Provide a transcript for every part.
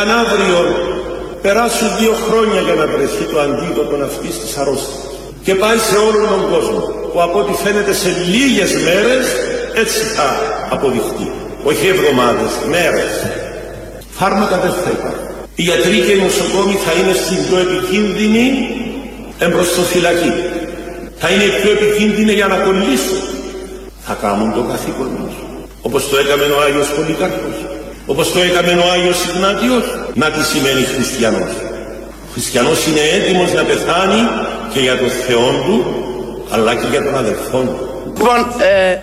Εάν αύριο περάσουν δύο χρόνια για να βρεθεί το αντίδοτο αυτής της αρρώστιας και πάει σε όλο τον κόσμο που από ό,τι φαίνεται σε λίγες μέρες έτσι θα αποδειχτεί. Όχι εβδομάδες, μέρες. Φάρμακα δεν θα υπάρχουν. Οι γιατροί και οι νοσοκόμοι θα είναι στην πιο επικίνδυνη εμπροστοφυλακή. Θα είναι οι πιο επικίνδυνοι για να κολλήσουν. Θα κάνουν το καθήκον τους. Όπως το έκαμε ο Άγιος Πολυκάρπος. Όπως το έκαμε ο Άγιος Ιγνάτιος. Να τι σημαίνει χριστιανός. Ο χριστιανός είναι έτοιμος να πεθάνει και για τον Θεό του αλλά και για τον αδελφό του. Λοιπόν, ε,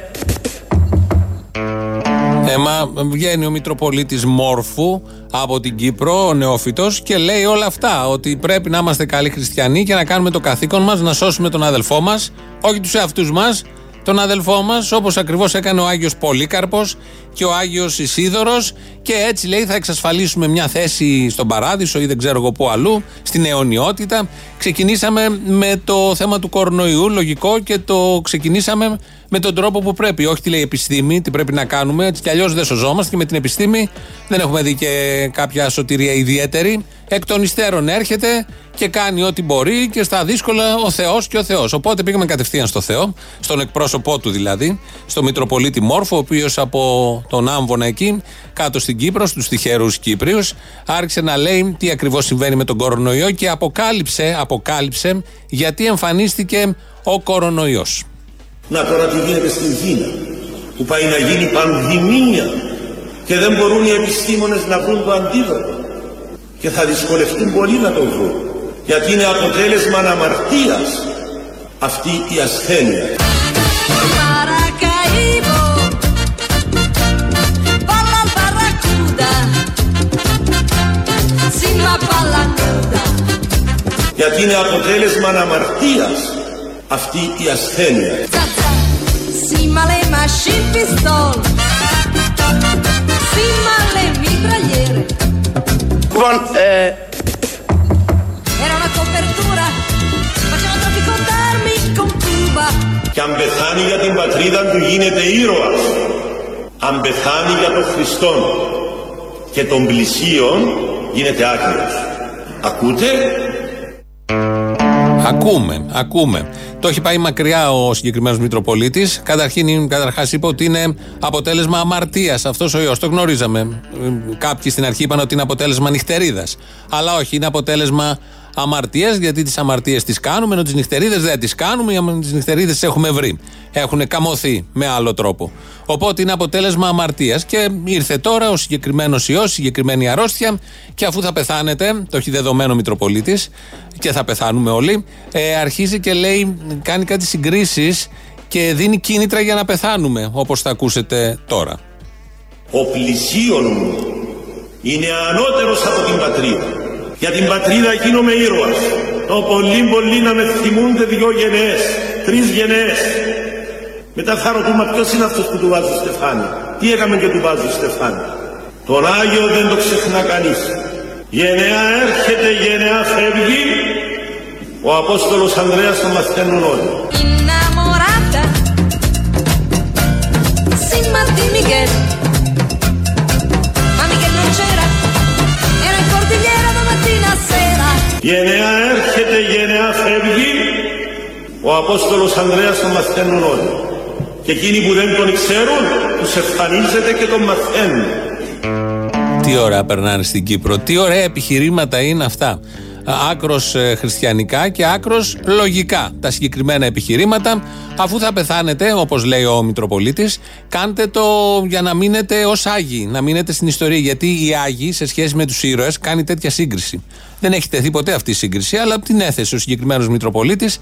Έμα, βγαίνει ο Μητροπολίτης Μόρφου από την Κύπρο, ο νεόφυτος και λέει όλα αυτά. Ότι πρέπει να είμαστε καλοί χριστιανοί και να κάνουμε το καθήκον μας, να σώσουμε τον αδελφό μας, όχι τους εαυτούς μας, τον αδελφό μας, όπως ακριβώς έκανε ο Άγιος Πολύκαρπος και ο Άγιος Ισίδωρος. Και έτσι λέει θα εξασφαλίσουμε μια θέση στον παράδεισο ή δεν ξέρω εγώ πού αλλού, στην αιωνιότητα. Ξεκινήσαμε με το θέμα του κορονοϊού, λογικό, και το ξεκινήσαμε με τον τρόπο που πρέπει. Όχι τι λέει η επιστήμη, τι πρέπει να κάνουμε. Έτσι κι αλλιώς δεν σωζόμαστε και με την επιστήμη δεν έχουμε δει και κάποια σωτηρία ιδιαίτερη. Εκ των υστέρων έρχεται και κάνει ό,τι μπορεί και στα δύσκολα ο Θεός και ο Θεός. Οπότε πήγαμε κατευθείαν στο Θεό, στον εκπρόσωπό του δηλαδή, στο Μητροπολίτη Μόρφο, ο οποίος από τον Άμβονα εκεί, κάτω στην Κύπρος, στου τυχερούς Κύπριους, άρχισε να λέει τι ακριβώς συμβαίνει με τον κορονοϊό και αποκάλυψε, αποκάλυψε γιατί εμφανίστηκε ο κορονοϊός. Να τώρα τι γίνεται στην Κίνα που πάει να γίνει πανδημία και δεν μπορούν οι επιστήμονες να βρουν το αντίδοτο και θα δυσκολευτούν πολύ να το βρουν γιατί είναι αποτέλεσμα αμαρτίας αυτή η ασθένεια. Γιατί είναι αποτέλεσμα αμαρτίας αυτή η ασθένεια. Sì, ma le machine pistol. Sì, ma le mitragliere. λοιπόν, ε, Era una copertura. Facevano traffico d'armi con Cuba. Και αν πεθάνει για την πατρίδα του γίνεται ήρωας. Αν πεθάνει για τον Χριστό και των πλησίων γίνεται άκρος. Ακούτε; Ακούμε, ακούμε. Το έχει πάει μακριά ο συγκεκριμένος Μητροπολίτης. Καταρχήν, καταρχάς είπε ότι είναι αποτέλεσμα αμαρτίας αυτός ο ιός. Το γνωρίζαμε. Κάποιοι στην αρχή είπαν ότι είναι αποτέλεσμα νυχτερίδας. Αλλά όχι, είναι αποτέλεσμα αμαρτία, γιατί τις αμαρτίες τις κάνουμε, ενώ τις νυχτερίδες δεν τις κάνουμε. Τις νυχτερίδες τις έχουμε βρει. Έχουν καμωθεί με άλλο τρόπο. Οπότε είναι αποτέλεσμα αμαρτίας. Και ήρθε τώρα ο συγκεκριμένος ιός, η συγκεκριμένη αρρώστια, και αφού θα πεθάνετε, το έχει δεδομένο ο Μητροπολίτης, και θα πεθάνουμε όλοι, ε, αρχίζει και λέει, κάνει κάτι συγκρίσεις και δίνει κίνητρα για να πεθάνουμε, όπως θα ακούσετε τώρα. Ο πλησίον μου είναι ανώτερος από την πατρίδα. Για την πατρίδα γίνομαι ήρωας. Το πολύ πολύ να με θυμούνται δυο γενναίες, τρεις γενναίες. Μετά θα ρωτούμε ποιος είναι αυτός που του βάζει στεφάνι. Τι έκαμε και του βάζει στεφάνι. Τον Άγιο δεν το ξεχνά κανείς. Γενναία έρχεται, γενναία φεύγει. Ο Απόστολος Ανδρέας θα μαθαίνουν όλοι. Innamorata. Sì, ma di Miguel. Sera. Γενναία έρχεται, γενναία φεύγει. Ο Απόστολος Ανδρέας θα μαθαίνουν όλοι. Και εκείνοι που δεν τον ξέρουν, τους εμφανίζεται και τον μαθαίνουν. Τι ωραία περνάνε στην Κύπρο. Τι ωραία επιχειρήματα είναι αυτά. Άκρος χριστιανικά και άκρος λογικά τα συγκεκριμένα επιχειρήματα. Αφού θα πεθάνετε, όπως λέει ο Μητροπολίτης, κάντε το για να μείνετε ως Άγιοι, να μείνετε στην ιστορία. Γιατί οι Άγιοι, σε σχέση με τους ήρωες, κάνει τέτοια σύγκριση. Δεν έχει τεθεί ποτέ αυτή η σύγκριση, αλλά την έθεσε ο συγκεκριμένος Μητροπολίτης.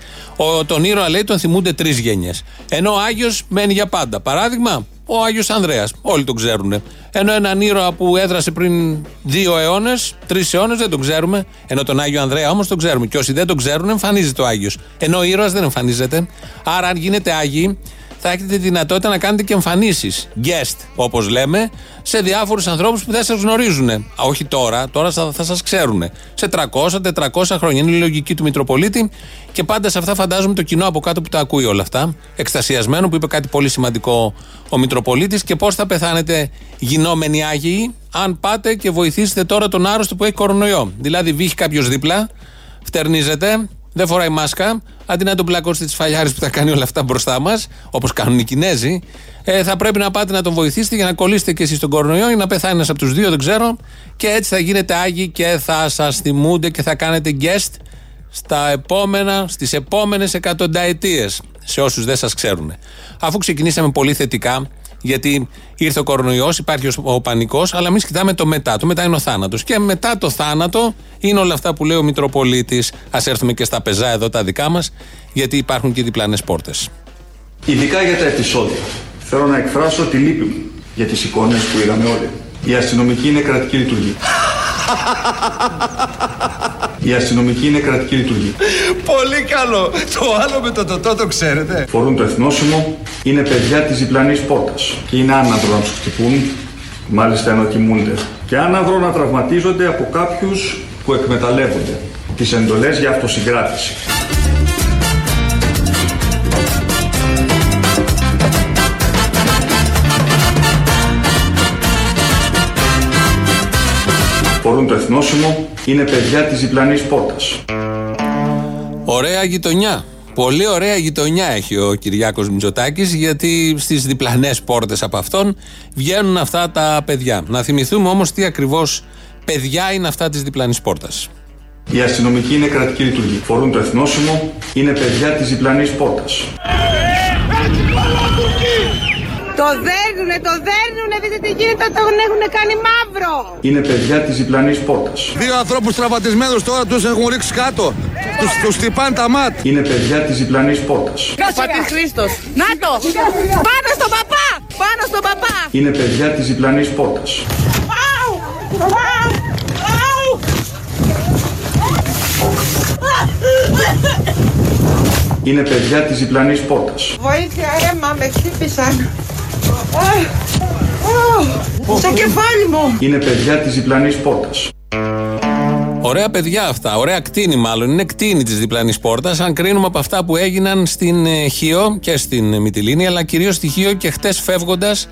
Τον ήρωα λέει τον θυμούνται τρεις γενιές. Ενώ ο Άγιος μένει για πάντα. Παράδειγμα, ο Άγιος Ανδρέας. Όλοι τον ξέρουν. Ενώ έναν ήρωα που έδρασε πριν δύο αιώνες, τρεις αιώνες δεν τον ξέρουμε. Ενώ τον Άγιο Ανδρέα όμως τον ξέρουμε. Και όσοι δεν τον ξέρουν, εμφανίζεται ο Άγιος. Ενώ ο ήρωας δεν εμφανίζεται. Άρα, αν γίνετε Άγιοι, θα έχετε τη δυνατότητα να κάνετε και εμφανίσεις. Guest, όπως λέμε, σε διάφορους ανθρώπους που δεν σας γνωρίζουν. Α, όχι τώρα, τώρα θα, θα σας ξέρουν. Σε 300-400 χρόνια. Είναι η λογική του Μητροπολίτη και πάντα σε αυτά φαντάζομαι το κοινό από κάτω που τα ακούει όλα αυτά. Εκστασιασμένο που είπε κάτι πολύ σημαντικό ο Μητροπολίτης και πώς θα πεθάνετε γινόμενοι Άγιοι, αν πάτε και βοηθήσετε τώρα τον άρρωστο που έχει κορονοϊό. Δηλαδή, βύχει κάποιος δίπλα, φτερνίζεται, δεν φοράει μάσκα, αντί να τον πλακώσετε τις φαλιάρε που θα κάνει όλα αυτά μπροστά μας, όπως κάνουν οι Κινέζοι, ε, θα πρέπει να πάτε να τον βοηθήσετε για να κολλήσετε και εσείς τον κορονοϊό ή να πεθάνει ένας από τους δύο, δεν ξέρω. Και έτσι θα γίνετε άγιοι και θα σας θυμούνται και θα κάνετε guest στα επόμενα, στις επόμενες εκατονταετίες σε όσους δεν σας ξέρουν. Αφού ξεκινήσαμε πολύ θετικά γιατί ήρθε ο κορονοϊός, υπάρχει ο, ο πανικός, αλλά εμείς κοιτάμε το μετά. Το μετά είναι ο θάνατος. Και μετά το θάνατο είναι όλα αυτά που λέει ο Μητροπολίτης. Α έρθουμε και στα πεζά εδώ τα δικά μας, γιατί υπάρχουν και διπλανές πόρτες. Ειδικά για τα επεισόδια. Θέλω να εκφράσω τη λύπη μου για τις εικόνες που είδαμε όλοι. Η αστυνομική είναι κρατική λειτουργία. Η αστυνομική είναι κρατική λειτουργία. Πολύ καλό. Το άλλο με το τοτό το ξέρετε. Φορούν το εθνόσημο, είναι παιδιά της διπλανής πόρτας και είναι άναδρο να τους χτυπούν, μάλιστα ενώ κοιμούνται. Και άναδρο να τραυματίζονται από κάποιους που εκμεταλλεύονται τις εντολές για αυτοσυγκράτηση. Φορούν το εθνόσημο, είναι παιδιά της διπλανής πόρτας. Ωραία γειτονιά. Πολύ ωραία γειτονιά έχει ο Κυριάκος Μητσοτάκης, γιατί στις διπλανές πόρτες από αυτόν βγαίνουν αυτά τα παιδιά. Να θυμηθούμε όμως τι ακριβώς παιδιά είναι αυτά της διπλανής πόρτας. Η αστυνομική είναι κρατική λειτουργία. Φορούν το εθνόσημο, είναι παιδιά της διπλανής πόρτας. Το δέρνουνε, το δέρνουνε, δείτε τι γίνεται, τον έχουν κάνει μαύρο. Είναι παιδιά της διπλανής πόρτας. Δύο ανθρώπους τραυματισμένους τώρα τους έχουν ρίξει κάτω. Τους, τους χτυπάνε τα μάτ. Είναι παιδιά της διπλανής πόρτας. Πατήρ Χρήστος. Να το, πάνω στον παπά, πάνω στον παπά. Είναι παιδιά της διπλανής πόρτας. Αου, αου, αου. Είναι παιδιά της διπλανής πόρτας. Βοήθεια, αίμα, με χτύπησαν. Α, α, Στο κεφάλι μου. Είναι παιδιά της διπλανής πόρτας. Ωραία παιδιά αυτά. Ωραία κτίνη μάλλον. Είναι κτίνη της διπλανής πόρτας. Αν κρίνουμε από αυτά που έγιναν στην ε, Χίο και στην ε, Μυτιλίνη, αλλά κυρίως στη Χίο και χτες φεύγοντας.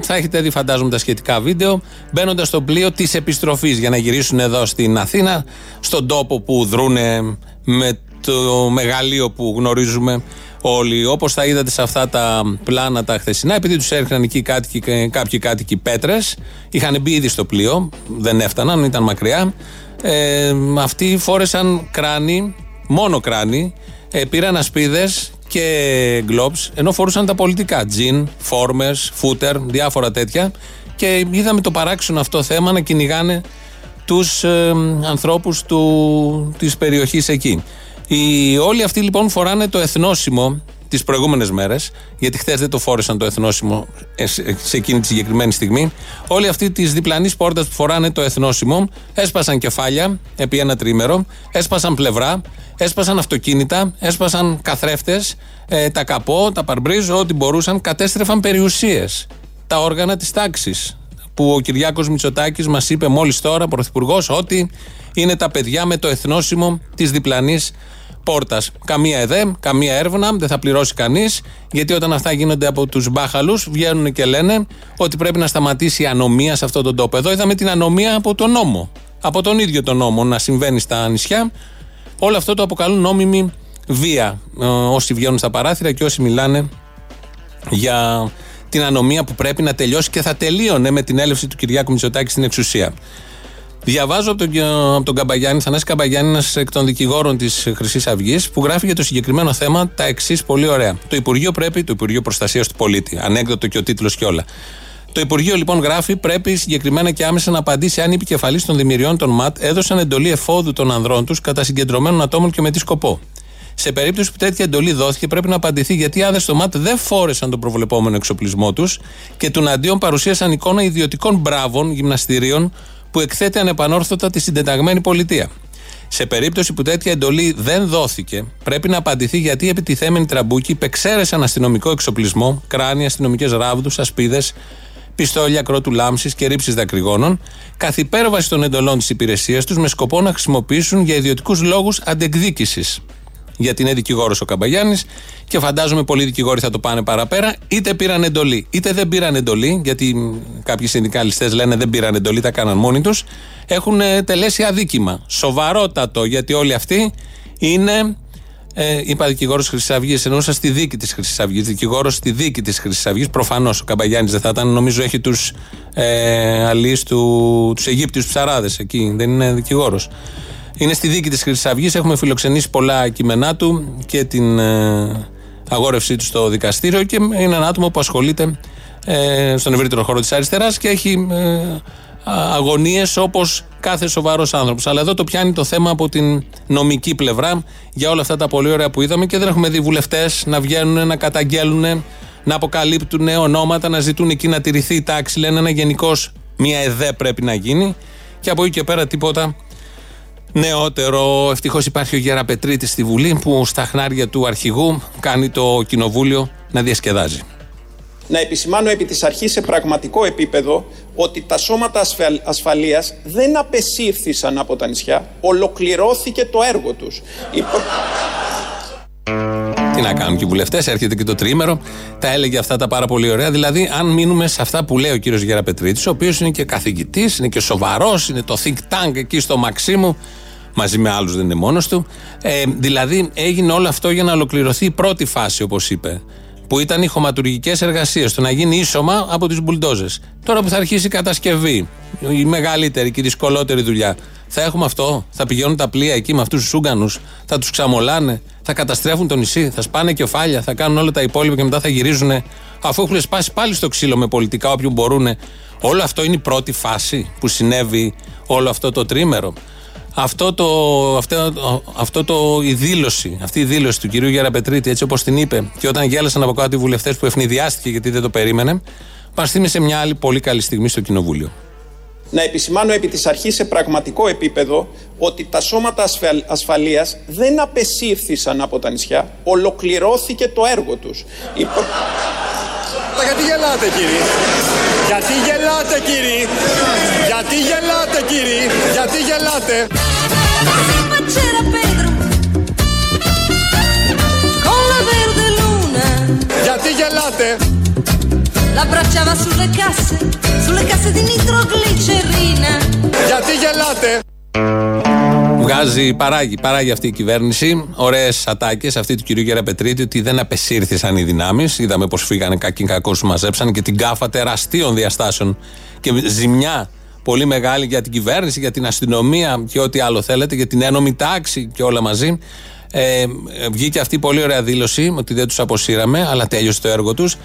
Θα έχετε δει, φαντάζομαι, τα σχετικά βίντεο. Μπαίνοντας στο πλοίο της επιστροφής για να γυρίσουν εδώ στην Αθήνα, στον τόπο που δρούνε με το μεγαλείο που γνωρίζουμε όλοι. Όπως θα είδατε σε αυτά τα πλάνα τα χθεσινά, επειδή τους έρχονταν εκεί κάτοικοι, κάποιοι κάτοικοι πέτρες, είχαν μπει ήδη στο πλοίο, δεν έφταναν, ήταν μακριά. Ε, αυτοί φόρεσαν κράνη, μόνο κράνη, ε, πήραν ασπίδες και γκλόμπς, ενώ φορούσαν τα πολιτικά. Τζιν, φόρμε, φούτερ, διάφορα τέτοια. Και είδαμε το παράξενο αυτό θέμα να κυνηγάνε τους ε, ανθρώπους του, της περιοχής εκεί. Οι, όλοι αυτοί λοιπόν φοράνε το εθνόσημο τις προηγούμενες μέρες, γιατί χθες δεν το φόρεσαν το εθνόσημο ε, σε σε εκείνη τη συγκεκριμένη στιγμή. Όλοι αυτοί τη διπλανή πόρτα που φοράνε το εθνόσημο έσπασαν κεφάλια επί ένα τρίμερο, έσπασαν πλευρά, έσπασαν αυτοκίνητα, έσπασαν καθρέφτες, ε, τα καπό, τα παρμπρίζ, ό,τι μπορούσαν, κατέστρεφαν περιουσίες. Τα όργανα της τάξης. Που ο Κυριάκος Μητσοτάκης μας είπε μόλις τώρα, πρωθυπουργός, ότι είναι τα παιδιά με το εθνόσημο της διπλανής πόρτας. Καμία ΕΔΕ, καμία έρευνα, δεν θα πληρώσει κανείς, γιατί όταν αυτά γίνονται από τους μπάχαλους, βγαίνουν και λένε ότι πρέπει να σταματήσει η ανομία σε αυτόν τον τόπο. Εδώ είδαμε την ανομία από τον νόμο. Από τον ίδιο τον νόμο να συμβαίνει στα νησιά. Όλο αυτό το αποκαλούν νόμιμη βία. Ε, όσοι βγαίνουν στα παράθυρα και όσοι μιλάνε για την ανομία που πρέπει να τελειώσει και θα τελείωνε με την έλευση του Κυριάκου Μητσοτάκη στην εξουσία. Διαβάζω από τον, από τον Καμπαγιάννη, Θανάση Καμπαγιάννη, ένας εκ των δικηγόρων της Χρυσής Αυγής, που γράφει για το συγκεκριμένο θέμα τα εξής πολύ ωραία. Το Υπουργείο πρέπει, το Υπουργείο Προστασίας του Πολίτη, ανέκδοτο και ο τίτλος και όλα. Το Υπουργείο λοιπόν γράφει πρέπει συγκεκριμένα και άμεσα να απαντήσει αν οι επικεφαλεί των δημιουργών των ΜΑΤ έδωσαν εντολή εφόδου των ανδρών τους κατά συγκεντρωμένων ατόμων και με τι σκοπό. Σε περίπτωση που τέτοια εντολή δόθηκε, πρέπει να απαντηθεί γιατί οι άδες στο ΜΑΤ δεν φόρεσαν τον προβλεπόμενο εξοπλισμό τους και του αντίον παρουσίασαν εικόνα ιδιωτικών μπράβων γυμναστηρίων που εκθέτει ανεπανόρθωτα τη συντεταγμένη πολιτεία. Σε περίπτωση που τέτοια εντολή δεν δόθηκε, πρέπει να απαντηθεί γιατί οι επιτιθέμενοι τραμπούκοι υπεξαίρεσαν αστυνομικό εξοπλισμό, κράνη, αστυνομικές ράβδους, ασπίδες, πιστόλια κρότου λάμψης και ρήψη δακρυγόνων, καθ' υπέρβαση των εντολών της υπηρεσίας τους με σκοπό να χρησιμοποιήσουν για ιδιωτικούς λόγους αντεκδίκησης. Γιατί είναι δικηγόρος ο Καμπαγιάννης και φαντάζομαι πολλοί δικηγόροι θα το πάνε παραπέρα. Είτε πήραν εντολή, είτε δεν πήραν εντολή, γιατί κάποιοι συνδικαλιστές λένε δεν πήραν εντολή, τα κάναν μόνοι τους. Έχουν ε, τελέσει αδίκημα. Σοβαρότατο, γιατί όλοι αυτοί είναι ε, είπα δικηγόρος Χρυσής Αυγής, εννοούσα στη δίκη της Χρυσής Αυγής. Δικηγόρος στη δίκη της Χρυσής Αυγής. Προφανώς ο Καμπαγιάννης δεν θα ήταν. Νομίζω έχει τους ε, αλλοί του τους Αιγύπτιους ψαράδες εκεί. Δεν είναι δικηγόρος. Είναι στη δίκη της Χρυσής Αυγής. Έχουμε φιλοξενήσει πολλά κείμενά του και την ε, αγόρευσή του στο δικαστήριο. Και είναι ένα άτομο που ασχολείται ε, στον ευρύτερο χώρο της αριστεράς και έχει ε, αγωνίες όπως κάθε σοβαρός άνθρωπος. Αλλά εδώ το πιάνει το θέμα από την νομική πλευρά για όλα αυτά τα πολύ ωραία που είδαμε και δεν έχουμε δει βουλευτές να βγαίνουν, να καταγγέλουν, να αποκαλύπτουν ονόματα, να ζητούν εκεί να τηρηθεί η τάξη. Λένε ένα γενικώς μια ΕΔΕ πρέπει να γίνει και από εκεί και πέρα τίποτα νεότερο. Ευτυχώς υπάρχει ο Γεραπετρίτης στη Βουλή που στα χνάρια του αρχηγού κάνει το κοινοβούλιο να διασκεδάζει να επισημάνω επί της αρχής σε πραγματικό επίπεδο ότι τα σώματα ασφαλείας δεν απεσύρθησαν από τα νησιά, ολοκληρώθηκε το έργο τους. Τι να κάνουν και οι βουλευτές, έρχεται και το τρίμερο. Τα έλεγε αυτά τα πάρα πολύ ωραία. Δηλαδή, αν μείνουμε σε αυτά που λέει ο κύριος Γεραπετρίτης, ο οποίος είναι και καθηγητής, είναι και σοβαρός, είναι το think tank εκεί στο Μαξίμου, μαζί με άλλους δεν είναι μόνος του. Ε, δηλαδή, έγινε όλο αυτό για να ολοκληρωθεί η πρώτη φάση, όπως είπε που ήταν οι χωματουργικές εργασίες, το να γίνει ίσωμα από τις μπουλντόζες. Τώρα που θα αρχίσει η κατασκευή, η μεγαλύτερη και η δυσκολότερη δουλειά, θα έχουμε αυτό, θα πηγαίνουν τα πλοία εκεί με αυτούς τους Ούγκανου, θα τους ξαμολάνε, θα καταστρέφουν το νησί, θα σπάνε κεφάλια, θα κάνουν όλα τα υπόλοιπα και μετά θα γυρίζουν, αφού έχουν σπάσει πάλι στο ξύλο με πολιτικά όποιου μπορούν. Όλο αυτό είναι η πρώτη φάση που συνέβη όλο αυτό το τρίμερο. Αυτό το, αυτό, αυτό το, η δήλωση, αυτή η δήλωση του κυρίου Γεραπετρίτη, έτσι όπως την είπε, και όταν γέλασαν από κάτω οι βουλευτές που ευνηδιάστηκε γιατί δεν το περίμενε, μας θύμισε μια άλλη πολύ καλή στιγμή στο Κοινοβούλιο. Να επισημάνω επί της αρχής σε πραγματικό επίπεδο ότι τα σώματα ασφαλείας δεν απεσύρθησαν από τα νησιά, ολοκληρώθηκε το έργο τους. Γιατί γελάτε κύριε; Γιατί γελάτε κύριε. Γιατί γελάτε κύριε. Γιατί γελάτε. Γιατί γελάτε. L'abbracciava sulle casse, sulle casse di nitroglicerina. Γιατί γελάτε. Βγάζει, παράγει, παράγει αυτή η κυβέρνηση ωραίες ατάκες αυτή του κυρίου Γεραπετρίτη ότι δεν απεσύρθησαν οι δυνάμεις. Είδαμε πως φύγανε κακοί κακό τους μαζέψαν και την κάφα τεραστίων διαστάσεων και ζημιά πολύ μεγάλη για την κυβέρνηση, για την αστυνομία και ό,τι άλλο θέλετε, για την ένομη τάξη και όλα μαζί. Ε, βγήκε αυτή η πολύ ωραία δήλωση ότι δεν τους αποσύραμε, αλλά τέλειωσε το έργο τους.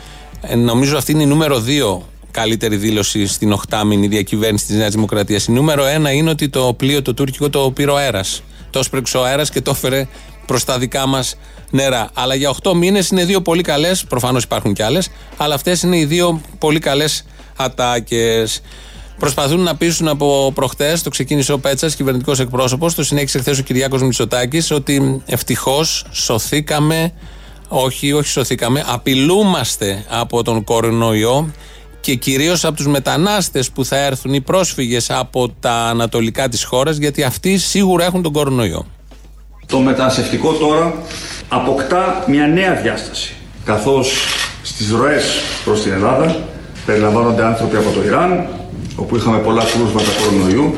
Ε, νομίζω αυτή είναι η νούμερο δύο καλύτερη δήλωση στην οχτάμινη διακυβέρνηση της Νέας Δημοκρατίας. Η νούμερο ένα είναι ότι το πλοίο το τουρκικό το πήρε ο αέρας. Το σπρέξε ο αέρας και το έφερε προς τα δικά μας νερά. Αλλά για 8 μήνες είναι δύο πολύ καλές, προφανώς υπάρχουν κι άλλες, αλλά αυτές είναι οι δύο πολύ καλές ατάκες. Προσπαθούν να πείσουν από προχτές, το ξεκίνησε ο Πέτσας, κυβερνητικός εκπρόσωπος, το συνέχισε χθες ο Κυριάκος Μητσοτάκης, ότι ευτυχώς σωθήκαμε, όχι, όχι σωθήκαμε, απειλούμαστε από τον κορονοϊό και κυρίως από τους μετανάστες που θα έρθουν οι πρόσφυγες από τα ανατολικά της χώρας, γιατί αυτοί σίγουρα έχουν τον κορονοϊό. Το μεταναστευτικό τώρα αποκτά μια νέα διάσταση, καθώς στις ροές προς την Ελλάδα περιλαμβάνονται άνθρωποι από το Ιράν, όπου είχαμε πολλά κρούσματα κορονοϊού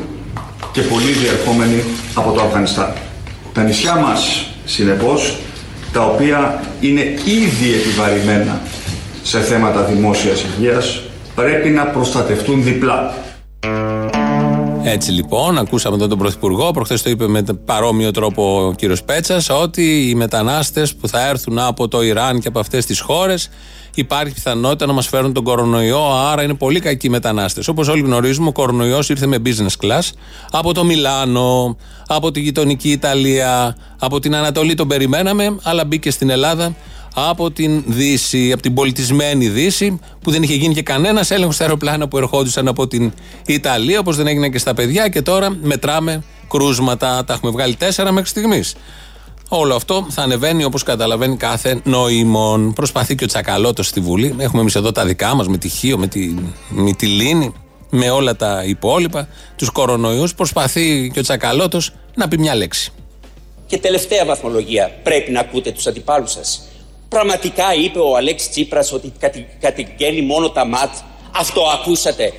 και πολλοί διερχόμενοι από το Αφγανιστάν. Τα νησιά μας, συνεπώς, τα οποία είναι ήδη επιβαρημένα σε θέματα δημόσιας υγείας, πρέπει να προστατευτούν διπλά. Έτσι λοιπόν, ακούσαμε τον, τον Πρωθυπουργό, προχθές το είπε με παρόμοιο τρόπο ο κύριος Πέτσας, ότι οι μετανάστες που θα έρθουν από το Ιράν και από αυτές τις χώρες υπάρχει πιθανότητα να μας φέρουν τον κορονοϊό, άρα είναι πολύ κακοί οι μετανάστες. Όπως όλοι γνωρίζουμε, ο κορονοϊός ήρθε με business class από το Μιλάνο, από τη γειτονική Ιταλία, από την Ανατολή τον περιμέναμε, αλλά μπήκε στην Ελλάδα από την Δύση, από την πολιτισμένη Δύση, που δεν είχε γίνει και κανένας έλεγχος στα αεροπλάνα που ερχόντουσαν από την Ιταλία, όπως δεν έγινε και στα παιδιά. Και τώρα μετράμε κρούσματα. Τα έχουμε βγάλει τέσσερα μέχρι στιγμής. Όλο αυτό θα ανεβαίνει όπως καταλαβαίνει κάθε νοήμων. Προσπαθεί και ο Τσακαλώτος στη Βουλή. Έχουμε εμείς εδώ τα δικά μας με τη Χίο, με τη, με τη Λίνη, με όλα τα υπόλοιπα, τους κορονοϊούς. Προσπαθεί και ο Τσακαλώτος να πει μια λέξη. Και τελευταία βαθμολογία. Πρέπει να ακούτε τους αντιπάλους σας. Πραγματικά είπε ο Αλέξης Τσίπρας ότι κατη, κατηγγέλει μόνο τα ΜΑΤ. Αυτό ακούσατε.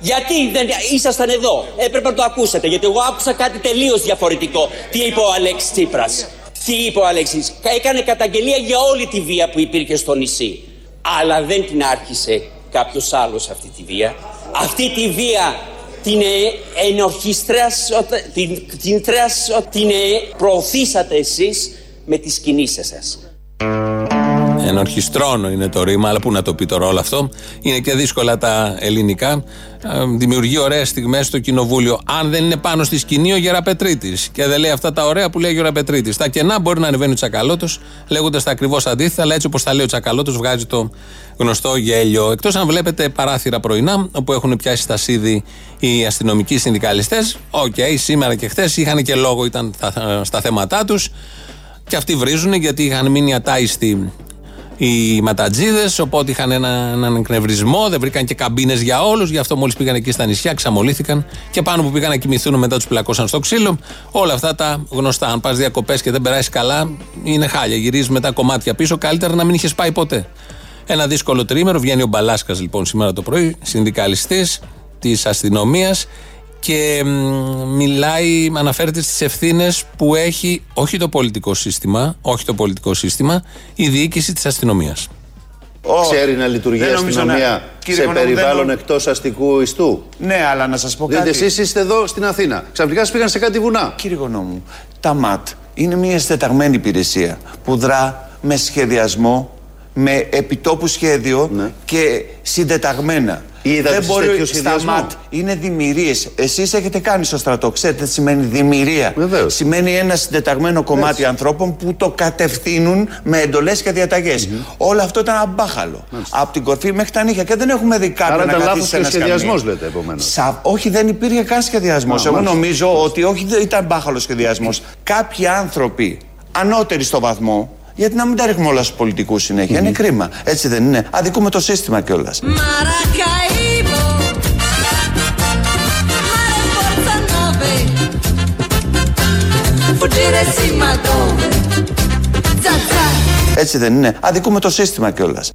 Γιατί δεν ήσασταν εδώ. Έπρεπε να το ακούσατε. Γιατί εγώ άκουσα κάτι τελείως διαφορετικό. Τι είπε ο Αλέξης Τσίπρας; Τι είπε ο Αλέξης; Έκανε καταγγελία για όλη τη βία που υπήρχε στο νησί. Αλλά δεν την άρχισε κάποιος άλλος αυτή τη βία. Αυτή τη βία την ενορχίστρας, την, την, την προωθήσατε εσείς με τις κινήσεις σας. Ενορχηστρώνω είναι το ρήμα, αλλά πού να το πει τώρα όλο αυτό. Είναι και δύσκολα τα ελληνικά. Δημιουργεί ωραίες στιγμές στο κοινοβούλιο. Αν δεν είναι πάνω στη σκηνή ο Γεραπετρίτης και δεν λέει αυτά τα ωραία που λέει ο Γεραπετρίτης. Τα κενά μπορεί να ανεβαίνει ο Τσακαλώτος λέγοντας τα ακριβώς αντίθετα, αλλά έτσι όπως τα λέει ο Τσακαλώτος βγάζει το γνωστό γέλιο. Εκτός αν βλέπετε παράθυρα πρωινά, όπου έχουν πιάσει στασίδι οι αστυνομικοί συνδικαλιστές. Οκ, σήμερα και χθες είχαν και λόγο, ήταν στα θέματά τους. Και αυτοί βρίζουν γιατί είχαν μείνει ατάιστοι οι ματατζίδες, οπότε είχαν ένα, έναν εκνευρισμό, δεν βρήκαν και καμπίνες για όλους. Γι' αυτό μόλις πήγαν εκεί στα νησιά, ξαμολύθηκαν και πάνω που πήγαν να κοιμηθούν μετά τους πλακώσαν στο ξύλο. Όλα αυτά τα γνωστά. Αν πας διακοπές και δεν περάσεις καλά, είναι χάλια. Γυρίζεις μετά κομμάτια πίσω. Καλύτερα να μην είχες πάει ποτέ. Ένα δύσκολο τρίμερο. Βγαίνει ο Μπαλάσκας λοιπόν σήμερα το πρωί, συνδικαλιστής της αστυνομίας και μιλάει, αναφέρεται στις ευθύνες που έχει όχι το πολιτικό σύστημα, όχι το πολιτικό σύστημα, η διοίκηση της αστυνομίας. Ξέρει να λειτουργεί η αστυνομία σε περιβάλλον δεν... εκτός αστικού ιστού; Ναι, αλλά να σας πω κάτι. Γιατί εσείς είστε εδώ στην Αθήνα. Ξαφνικά πήγαν σε κάτι βουνά. Κύριε Γονόμου, τα ΜΑΤ είναι μια συντεταγμένη υπηρεσία που δρά με σχεδιασμό, με επιτόπου σχέδιο ναι. και συντεταγμένα. Είδατε δεν μπορεί στα ΜΑΤ. Είναι δημιουργίες. Εσείς έχετε κάνει στο στρατό. Ξέρετε τι σημαίνει δημιουργία. Βεβαίως. Σημαίνει ένα συντεταγμένο κομμάτι Έτσι. ανθρώπων που το κατευθύνουν με εντολές και διαταγές. Mm-hmm. Όλο αυτό ήταν αμπάχαλο. Από την κορφή μέχρι τα νύχια. Και δεν έχουμε δει κάποιον να καθίσει σε ένας σχεδιασμός, λέτε επομένως. Σα... Όχι, δεν υπήρχε καν σχεδιασμός. Εγώ νομίζω ότι όχι δεν ήταν μπάχαλος σχεδιασμός. Κάποιοι άνθρωποι ανώτεροι στο βαθμό γιατί να μην τα ρίχνουμε όλα στους πολιτικούς συνέχεια. Είναι κρίμα. Έτσι δεν είναι. Αδικούμε το σύστημα κιόλας. Έτσι δεν είναι. Αδικούμε το σύστημα κιόλας.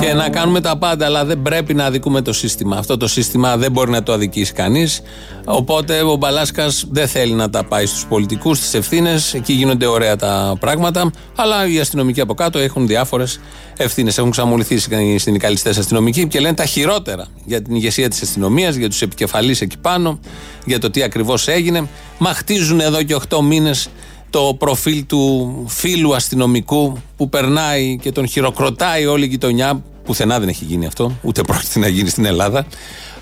Και να κάνουμε τα πάντα, αλλά δεν πρέπει να αδικούμε το σύστημα. Αυτό το σύστημα δεν μπορεί να το αδικήσει κανείς. Οπότε ο Μπαλάσκας δεν θέλει να τα πάει στους πολιτικούς, στις ευθύνες. Εκεί γίνονται ωραία τα πράγματα. Αλλά οι αστυνομικοί από κάτω έχουν διάφορες ευθύνες. Έχουν ξαμολυθεί οι συνδικαλιστέ αστυνομικοί και λένε τα χειρότερα για την ηγεσία της αστυνομίας, για τους επικεφαλείς εκεί πάνω, για το τι ακριβώς έγινε. Μα χτίζουν εδώ και 8 μήνες το προφίλ του φίλου αστυνομικού που περνάει και τον χειροκροτάει όλη η γειτονιά. Πουθενά δεν έχει γίνει αυτό, ούτε πρόκειται να γίνει στην Ελλάδα.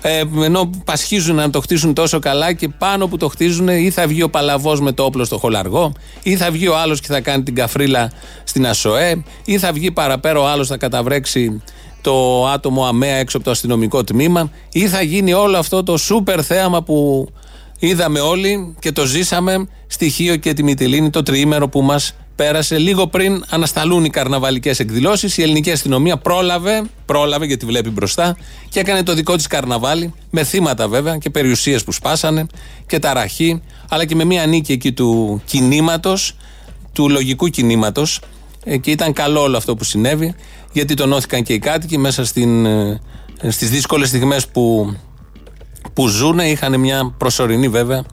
Ε, ενώ πασχίζουν να το χτίσουν τόσο καλά και πάνω που το χτίζουν ή θα βγει ο παλαβός με το όπλο στο χολαργό, ή θα βγει ο άλλος και θα κάνει την καφρίλα στην ΑΣΟΕ, ή θα βγει παραπέρα ο άλλος θα καταβρέξει το άτομο αμαία έξω από το αστυνομικό τμήμα, ή θα γίνει όλο αυτό το σούπερ θέαμα που είδαμε όλοι και το ζήσαμε στοιχείο και τη Μυτιλίνη το τριήμερο που μας πέρασε λίγο πριν ανασταλούν οι καρναβαλικές εκδηλώσεις. Η ελληνική αστυνομία πρόλαβε, πρόλαβε γιατί βλέπει μπροστά και έκανε το δικό της καρναβάλι με θύματα βέβαια και περιουσίες που σπάσανε και ταραχή, αλλά και με μια νίκη εκεί του κινήματος, του λογικού κινήματος. Και ήταν καλό όλο αυτό που συνέβη, γιατί τονώθηκαν και οι κάτοικοι μέσα στην, ε, στις δύσκολες στιγμές που, που ζουν. Είχαν μια προσωρινή βέβαια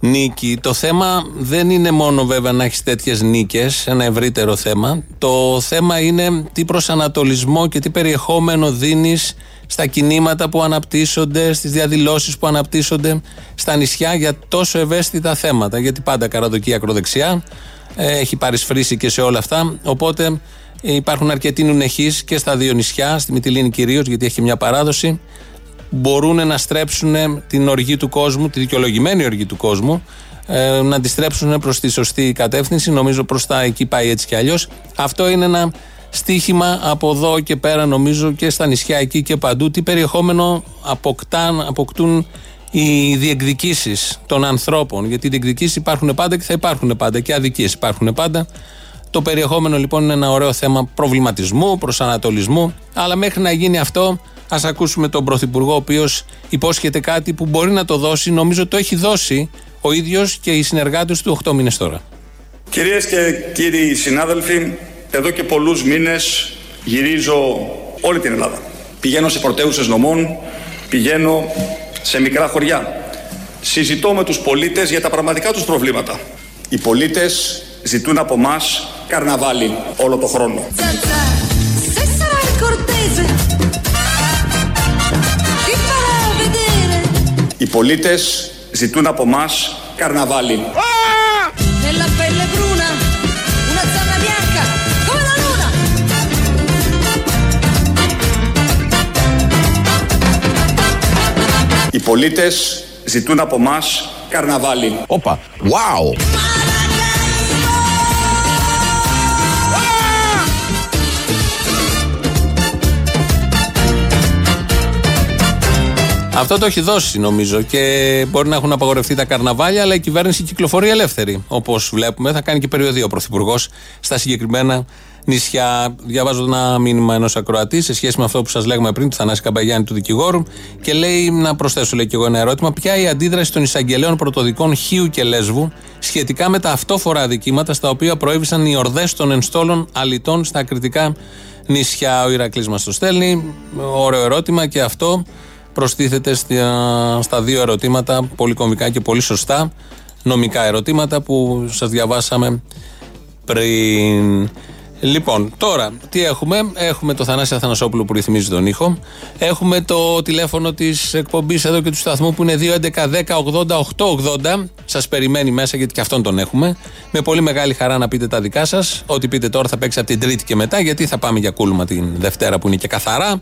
νίκη. Το θέμα δεν είναι μόνο βέβαια να έχεις τέτοιες νίκες, ένα ευρύτερο θέμα. Το θέμα είναι τι προσανατολισμό και τι περιεχόμενο δίνεις στα κινήματα που αναπτύσσονται, στις διαδηλώσεις που αναπτύσσονται στα νησιά για τόσο ευαίσθητα θέματα. Γιατί πάντα καραδοκεί ακροδεξιά, ε, έχει παρισφρήσει και σε όλα αυτά. Οπότε υπάρχουν αρκετοί νουνεχείς και στα δύο νησιά, στη Μυτιλίνη κυρίως, γιατί έχει μια παράδοση μπορούν να στρέψουν την οργή του κόσμου, τη δικαιολογημένη οργή του κόσμου, ε, να τη στρέψουν προς τη σωστή κατεύθυνση. Νομίζω προς τα εκεί πάει έτσι κι αλλιώς. Αυτό είναι ένα στίχημα από εδώ και πέρα, νομίζω και στα νησιά εκεί και παντού. Τι περιεχόμενο αποκτάν, αποκτούν οι διεκδικήσεις των ανθρώπων, γιατί οι διεκδικήσεις υπάρχουν πάντα και θα υπάρχουν πάντα και αδικίες υπάρχουν πάντα. Το περιεχόμενο λοιπόν είναι ένα ωραίο θέμα προβληματισμού, προσανατολισμού, αλλά μέχρι να γίνει αυτό, ας ακούσουμε τον Πρωθυπουργό, ο οποίος υπόσχεται κάτι που μπορεί να το δώσει, νομίζω το έχει δώσει ο ίδιος και οι συνεργάτες του 8 μήνες τώρα. Κυρίες και κύριοι συνάδελφοι, εδώ και πολλούς μήνες γυρίζω όλη την Ελλάδα. Πηγαίνω σε πρωτεύουσες νομών, πηγαίνω σε μικρά χωριά. Συζητώ με τους πολίτες για τα πραγματικά τους προβλήματα. Οι πολίτες ζητούν από μας καρναβάλι όλο το χρόνο. Οι πολίτες ζητούν από μας καρναβάλι. nella pelle bruna una zanna bianca come la luna. Οι πολίτες ζητούν από μας καρναβάλι. Όπα. Wow. Αυτό το έχει δώσει νομίζω και μπορεί να έχουν απαγορευτεί τα καρναβάλια, αλλά η κυβέρνηση κυκλοφορεί ελεύθερη. Όπως βλέπουμε, θα κάνει και περιοδία ο Πρωθυπουργός στα συγκεκριμένα νησιά. Διαβάζω ένα μήνυμα ενός ακροατή σε σχέση με αυτό που σας λέγαμε πριν, του Θανάση Καμπαγιάννη του δικηγόρου. Και λέει, να προσθέσω λέει και εγώ ένα ερώτημα, ποια η αντίδραση των εισαγγελέων πρωτοδικών Χίου και Λέσβου σχετικά με τα αυτόφορα αδικήματα στα οποία προέβησαν οι ορδές των ενστόλων αλητών στα ακριτικά νησιά. Ο Ηρακλής μας το στέλνει. Ωραίο ερώτημα και αυτό προστίθεται στα, στα δύο ερωτήματα, πολύ κομβικά και πολύ σωστά, νομικά ερωτήματα που σας διαβάσαμε πριν. Λοιπόν, τώρα τι έχουμε; Έχουμε το Θανάση Αθανασόπουλο που ρυθμίζει τον ήχο. Έχουμε το τηλέφωνο της εκπομπής εδώ και του σταθμού που είναι 2.11.10.80.880. Σας περιμένει μέσα γιατί και αυτόν τον έχουμε. Με πολύ μεγάλη χαρά να πείτε τα δικά σας. Ό,τι πείτε τώρα θα παίξει από την Τρίτη και μετά γιατί θα πάμε για κούλμα την Δευτέρα που είναι και καθαρά.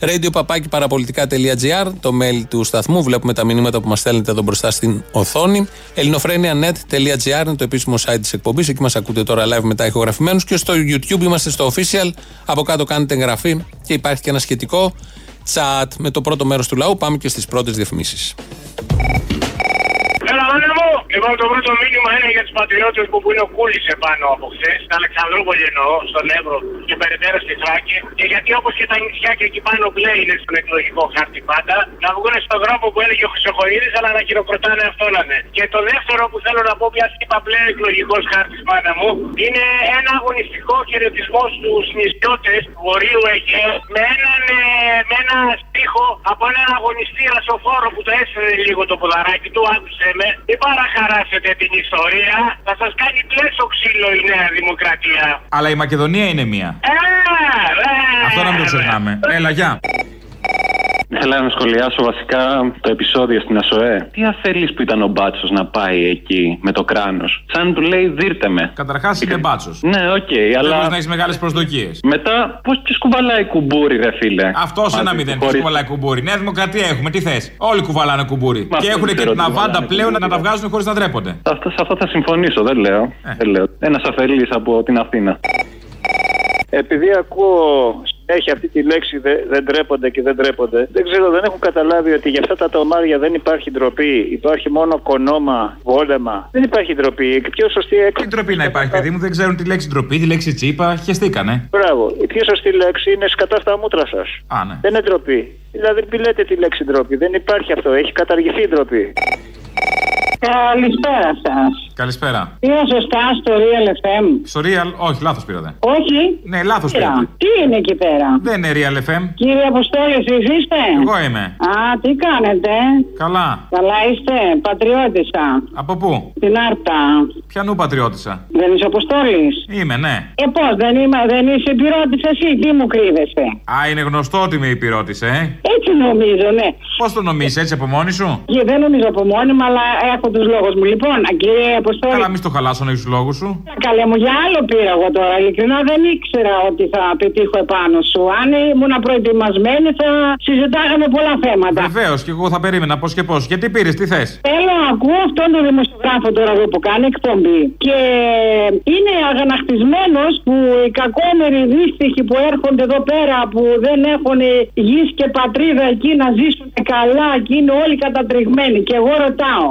Radio παπάκι παραπολιτικά.gr, το mail του σταθμού. Βλέπουμε τα μηνύματα που μας στέλνετε εδώ μπροστά στην οθόνη. ελληνοφρένια.net.gr είναι το επίσημο site της εκπομπής. Εκεί μας ακούτε τώρα live μετά ηχογραφημένους. Και στο YouTube είμαστε στο official. Από κάτω κάνετε εγγραφή και υπάρχει και ένα σχετικό chat με το πρώτο μέρος του λαού. Πάμε και στις πρώτες διαφημίσεις. Έλα, μάνα μου! Λοιπόν, το πρώτο μήνυμα είναι για τους πατριώτες που, που είναι ο Κούλης επάνω από χθες, στην Αλεξανδρούπολη εννοώ, στον Εύρο και περαιτέρω στη Θράκη. Και γιατί όπως και τα νησιά και εκεί πάνω μπλε είναι στον εκλογικό χάρτη πάντα, να βγουν στον δρόμο που έλεγε ο Χρυσοχοίδης, αλλά να χειροκροτάνε αυτό να είναι. Και το δεύτερο που θέλω να πω, πια είπα μπλε εκλογικός χάρτης, μάνα μου, είναι ένα αγωνιστικό χαιρετισμό στους νησιώτες του Βορείου Αιγαίου με έναν ε, με ένα στίχο από έναν αγωνιστή ρασοφόρο που το έσαιρε λίγο το ποδαράκι του, άκουσε με. Μην παραχαράσετε την ιστορία, θα σας κάνει πλέσο ξύλο η Νέα Δημοκρατία. Αλλά η Μακεδονία είναι μία. Ε, ε, Αυτό να μην το ξεχνάμε. Έλα, γεια. Θέλω να σχολιάσω βασικά το επεισόδιο στην ΑΣΟΕ. Τι αφελή που ήταν ο Μπάτσος να πάει εκεί με το κράνος. Σαν του λέει, δίρτε με. Καταρχάς είναι μπάτσος. Ναι, οκ, Δεν αλλά. μπορείς να έχεις μεγάλες προσδοκίες. Μετά, πώς ποιο κουβαλάει κουμπούρι, ρε φίλε. Αυτό ένα μηδέν. Ποιο κουβαλάει κουμπούρι; Νέα Δημοκρατία έχουμε, τι θες; Όλοι κουβαλάνε κουμπούρι. Μα Και αυτό έχουν δεν και ξέρω την τι αβάντα κουβαλάνε. πλέον να τα βγάζουν χωρίς να ντρέπονται. Αυτό, σε αυτό θα συμφωνήσω, δεν λέω. Δεν λέω. Ένας αφελή από την Αθήνα. Επειδή ακούω συνέχεια αυτή τη λέξη δε- δεν ντρέπονται και δεν ντρέπονται, δεν ξέρω, δεν έχουν καταλάβει ότι για αυτά τα τομάρια δεν υπάρχει ντροπή. Υπάρχει μόνο κονόμα, βόλεμα. Δεν υπάρχει ντροπή. Η πιο σωστή έκφραση. Τι ντροπή να υπάρχει, παιδί μου, δεν ξέρουν τη λέξη ντροπή, τη λέξη τσίπα, χεστήκανε. Μπράβο. Η πιο σωστή λέξη είναι σκατά στα μούτρα σας. Α, ναι. Δεν είναι ντροπή. Δηλαδή, μην λέτε τη λέξη ντροπή. Δεν υπάρχει αυτό. Έχει καταργηθεί η ντροπή. Καλησπέρα σας. Καλησπέρα. Πήρα σωστά στο Real FM. Στο Real, όχι, λάθος πήρατε. Όχι. Ναι, λάθος Πήρα. πήρατε. Τι είναι εκεί πέρα; Δεν είναι Real FM. Κύριε Αποστόλη, εσείς είστε; Εγώ είμαι. Α, τι κάνετε; Καλά. Καλά είστε; Πατριώτησα. Από πού; Την Άρτα. Πιανού πατριώτησα; Δεν είσαι Αποστόλης; Είμαι, ναι. Ε, πώς, δεν, είμαι, δεν είσαι υπηρώτης εσύ; Τι μου κρύβεσαι; Α, είναι γνωστό ότι με υπηρώτησε, ε. Έτσι νομίζω, ναι. Πώς το νομίζεις, έτσι από μόνη σου; Και δεν νομίζω από μόνη μου, αλλά έχω τους λόγους μου. Λοιπόν, α, κύριε Αποστόλη. Καλά, μη στο χαλάσω να έχεις τους λόγους σου. Καλέ μου, για άλλο πήρα εγώ τώρα. Ειλικρινά δεν ήξερα ότι θα πετύχω επάνω σου. Αν ήμουν προετοιμασμένη, θα συζητάγαμε πολλά θέματα. Βεβαίως, και εγώ θα περίμενα πώς και πώς. Γιατί πήρες, τι θες; Θέλω να ακούω αυτόν τον δημοσιογράφο φωτογράφο τώρα εδώ που κάνει εκπομπή. Και είναι αγανακτισμένος που οι κακόμεροι δύστιχοι που έρχονται εδώ πέρα που δεν έχουν γης και πατρίδα εκεί να ζήσουν καλά και είναι όλοι κατατριγμένοι. Και εγώ ρωτάω,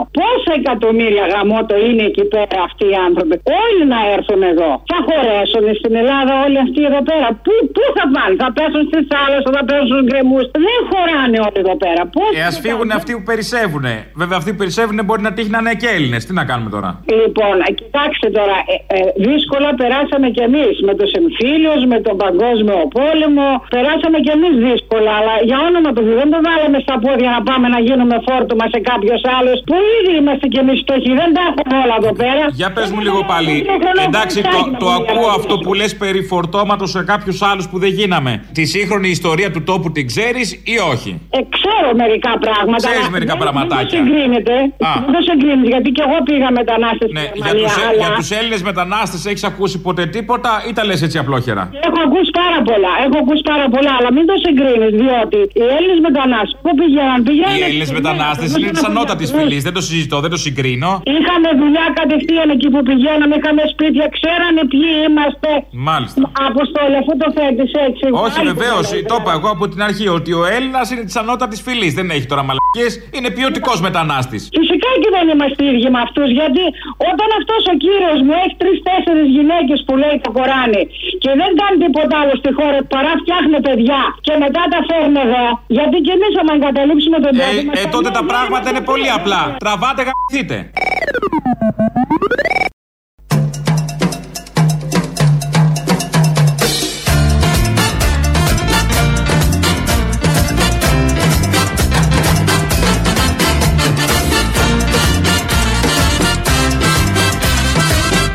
πόσα εκατομμύρια γαμότο είναι εκεί πέρα αυτοί οι άνθρωποι. Όλοι να έρθουν εδώ. Θα χωρέσουν στην Ελλάδα όλοι αυτοί εδώ πέρα. Πού, πού θα πάνε, θα πέσουν στις άλλε, θα πέσουν στους γκρεμούς. Δεν χωράνε όλοι εδώ πέρα. Πώς Ε, ας φύγουν αυτοί που περισσεύουν. Βέβαια, αυτοί που περισσεύουν μπορεί να τύχει να είναι και Έλληνες. Τι να κάνουμε τώρα; Λοιπόν, ε, κοιτάξτε τώρα, ε, ε, δύσκολα περάσαμε κι εμείς με του εμφύλιου, με τον παγκόσμιο πόλεμο. Περάσαμε κι εμείς δύσκολα, αλλά για όνομα του Θεού δεν το βάλαμε στα πόδια να πάμε να γίνουμε φόρτωμα σε κάποιος άλλος. Που ήδη είμαστε κι εμείς φτωχοί, δεν τα έχουμε όλα εδώ πέρα. Για πες μου λίγο πάλι. Εντάξει, το, το ακούω αυτό που λες περί φορτώματο σε κάποιους άλλους που δεν γίναμε. Τη σύγχρονη ιστορία του τόπου την ξέρεις ή όχι; Ε, ξέρω μερικά πράγματα. Ξέρεις αλλά μερικά δεν- πραγματάκια. Δεν το συγκρίνεται. Α. Δεν το συγκρίνεται, γιατί και εγώ πήγα μετανάστες Ναι, στη για Γερμανία. τους αλλά... για τους Έλληνες μετανάστες έχεις ακούσει ποτέ τίποτα ή τα λες έτσι απλόχερα; Έχω ακούσει πάρα πολλά. Έχω ακούσει πάρα πολλά, αλλά μην το συγκρίνεις, διότι οι Έλληνες μετανάστες που πηγαίναν, πηγαίναν. Οι Έλληνες μετανάστες είναι της ανώτατης φυλής. Δεν το συζητώ, δεν το συγκρίνω. Είχαμε δουλειά κατευθείαν εκεί που πηγαίναμε, είχαμε σπίτια, ξέρανε ποιοι είμαστε. Μάλιστα. Αποστόλη, αφού το θέτεις έτσι. Όχι, πάλι βεβαίως. το Το είπα εγώ από την αρχή ότι ο Έλληνας είναι της ανώτατης φυλής. Δεν έχει τώρα μαλακίες. Είναι ποιοτικός μετανάστης. Φυσικά και δεν είμαστε ίδιοι με αυτούς, γιατί όταν αυτός ο κύριος μου έχει τρει-τέσσερι γυναίκες που λέει το Κοράνι και δεν κάνει τίποτα άλλο στη χώρα παρά φτιάχνει παιδιά και μετά τα φέρνει εδώ, γιατί και εμείς άμα εγκαταλείψουμε τον τόπο. Ε, ε, τότε τα πράγματα είναι πολύ απλά. Τραβάτε, γαμπηθείτε.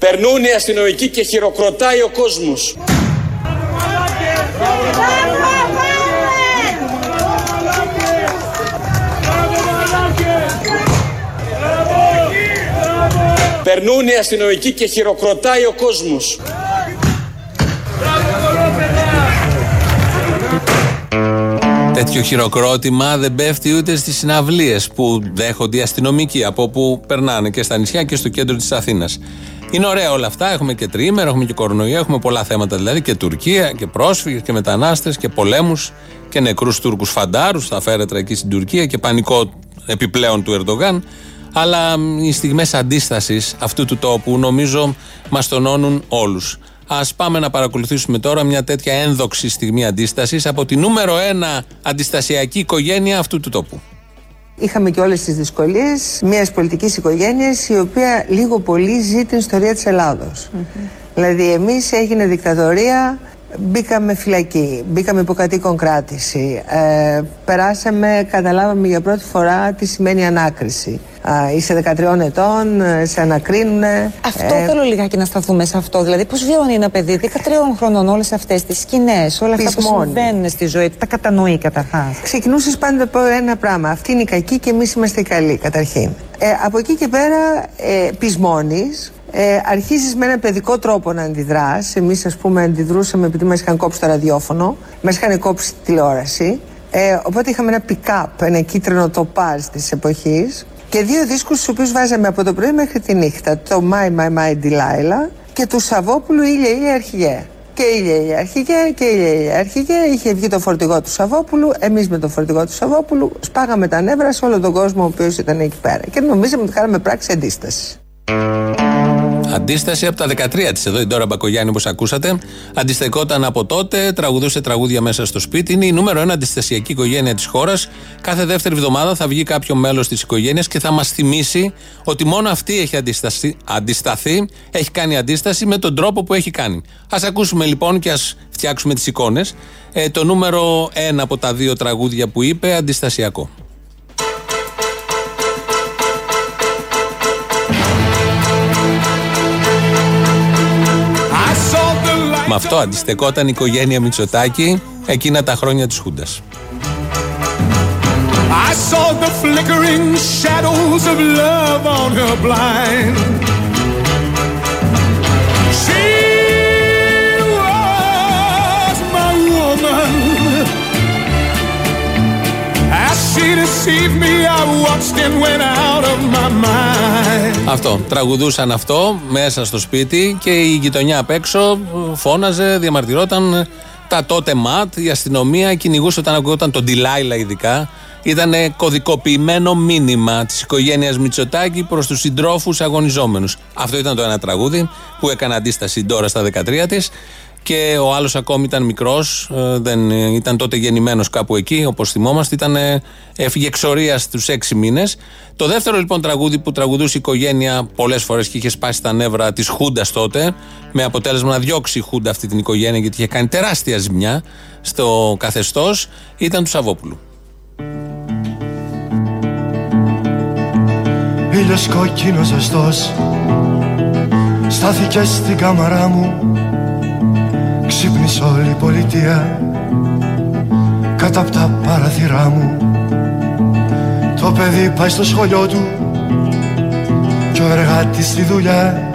Περνούν οι αστυνομικοί και χειροκροτάει ο κόσμος. Περνούν οι αστυνομικοί και χειροκροτάει ο κόσμος. Τέτοιο χειροκρότημα δεν πέφτει ούτε στις συναυλίες που δέχονται οι αστυνομικοί από όπου περνάνε και στα νησιά και στο κέντρο της Αθήνας. Είναι ωραία όλα αυτά. Έχουμε και τριήμερο, έχουμε και κορονοϊό, έχουμε πολλά θέματα δηλαδή και Τουρκία και πρόσφυγες και μετανάστες και πολέμους και νεκρούς Τούρκους φαντάρους στα φέρετρα εκεί στην Τουρκία και πανικό επιπλέον του Ερντογάν. Αλλά μ, οι στιγμές αντίστασης αυτού του τόπου νομίζω μας τονώνουν όλους. Α πάμε να παρακολουθήσουμε τώρα μια τέτοια ένδοξη στιγμή αντίστασης από τη νούμερο ένα αντιστασιακή οικογένεια αυτού του τόπου. Είχαμε και όλες τις δυσκολίες μιας πολιτικής οικογένειας η οποία λίγο πολύ ζει την ιστορία της ελλαδος Δηλαδή εμείς έγινε δικτατορία, μπήκαμε φυλακή, μπήκαμε υποκατοίκον κράτηση, ε, περάσαμε, καταλάβαμε για πρώτη φορά τι σημαίνει ανάκριση. Α, είσαι 13 ετών, ε, σε ανακρίνουνε. Αυτό ε, θέλω λιγάκι να σταθούμε σε αυτό. Δηλαδή, πώς βιώνει ένα παιδί 13 χρονών όλες αυτές τις σκηνές, όλα αυτά που Πεισμόνι. συμβαίνουν στη ζωή του, τα κατανοεί καταρχάς. Ξεκινούσες πάντα από ένα πράγμα. Αυτή είναι η κακή και εμείς είμαστε οι καλοί, καταρχήν. Ε, από εκεί και πέρα, ε, πεισμώνεις, ε, αρχίζεις με ένα παιδικό τρόπο να αντιδράς. Εμείς ας πούμε αντιδρούσαμε επειδή μας είχαν κόψει το ραδιόφωνο, μας είχαν κόψει τη τηλεόραση. Ε, οπότε είχαμε ένα pick-up, ένα κίτρινο τοπάζ της εποχής και δύο δίσκους τους οποίους βάζαμε από το πρωί μέχρι τη νύχτα. Το My My My Delilah και του Σαββόπουλου Ήλια Ήλια Αρχηγέ. Και ήλια ήλια αρχηγέ και ήλια ήλια αρχηγέ. Είχε βγει το φορτηγό του Σαββόπουλου. Εμείς με το φορτηγό του Σαββόπουλου σπάγαμε τα νεύρα σε όλο τον κόσμο ο οποίος ήταν εκεί πέρα. Και νομίζαμε ότι κάναμε πράξη αντίστασης. Αντίσταση από τα 13 της εδώ, η Ντόρα Μπακογιάννη, όπως ακούσατε. Αντιστεκόταν από τότε, τραγουδούσε τραγούδια μέσα στο σπίτι. Είναι η νούμερο ένα αντιστασιακή οικογένεια της χώρας. Κάθε δεύτερη εβδομάδα θα βγει κάποιο μέλος της οικογένειας και θα μας θυμίσει ότι μόνο αυτή έχει αντισταθεί, αντισταθεί, έχει κάνει αντίσταση με τον τρόπο που έχει κάνει. Α ακούσουμε λοιπόν και ας φτιάξουμε τις εικόνες. Ε, το νούμερο ένα από τα δύο τραγούδια που είπε, αντιστασιακό. Με αυτό αντιστεκόταν η οικογένεια Μητσοτάκη εκείνα τα χρόνια της Χούντας. I saw the flickering shadows of love on her blind. Αυτό. Τραγουδούσαν αυτό μέσα στο σπίτι και η γειτονιά απ' έξω φώναζε, διαμαρτυρόταν. Τα τότε ματ, η αστυνομία κυνηγούσε όταν ακούγονταν τον Τιλάιλα ειδικά. Ήταν κωδικοποιημένο μήνυμα της οικογένειας Μητσοτάκη προς τους συντρόφους αγωνιζόμενους. Αυτό ήταν το ένα τραγούδι που έκανε αντίσταση τώρα στα 13 της. Και ο άλλος ακόμη ήταν μικρός, δεν ήταν τότε γεννημένος κάπου εκεί, όπως θυμόμαστε. Ήταν, ε, έφυγε εξορία στους έξι μήνες. Το δεύτερο λοιπόν τραγούδι που τραγουδούσε η οικογένεια πολλές φορές και είχε σπάσει τα νεύρα της Χούντας τότε, με αποτέλεσμα να διώξει η Χούντα αυτή την οικογένεια γιατί είχε κάνει τεράστια ζημιά στο καθεστώς, ήταν του Σαββόπουλου. Ήλιος κόκκινος ζεστός Στάθηκε στην κάμαρά μου Ξύπνησε όλη η πολιτεία Κάτω από τα παραθυρά μου Το παιδί πάει στο σχολείο του Κι ο εργάτης στη δουλειά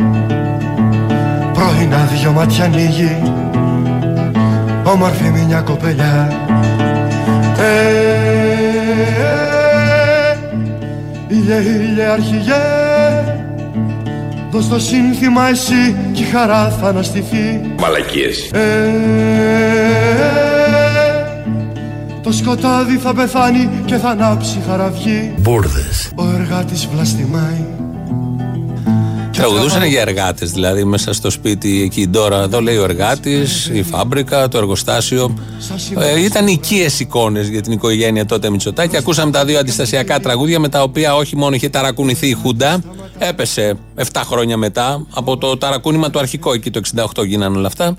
Πρωινά δυο μάτια ανοίγει Όμορφη μια κοπελιά ε, Ήλιε, ήλιε, αρχηγέ Δώσ' το σύνθημα εσύ κι η χαρά θα αναστηθεί Μαλακίες ε, Το σκοτάδι θα πεθάνει και θα ανάψει χαραυγή Μπούρδες Ο εργάτης βλαστημάει Τραγουδούσαν για εργάτες, δηλαδή μέσα στο σπίτι εκεί τώρα. Εδώ λέει ο εργάτης, η φάμπρικα, το εργοστάσιο. Ε, ήταν οικίες εικόνες για την οικογένεια τότε Μητσοτάκη. Ακούσαμε τα δύο αντιστασιακά τραγούδια με τα οποία όχι μόνο είχε ταρακουνηθεί η Χούντα, έπεσε 7 χρόνια μετά από το ταρακούνημα του αρχικό. Εκεί το 68 γίνανε όλα αυτά.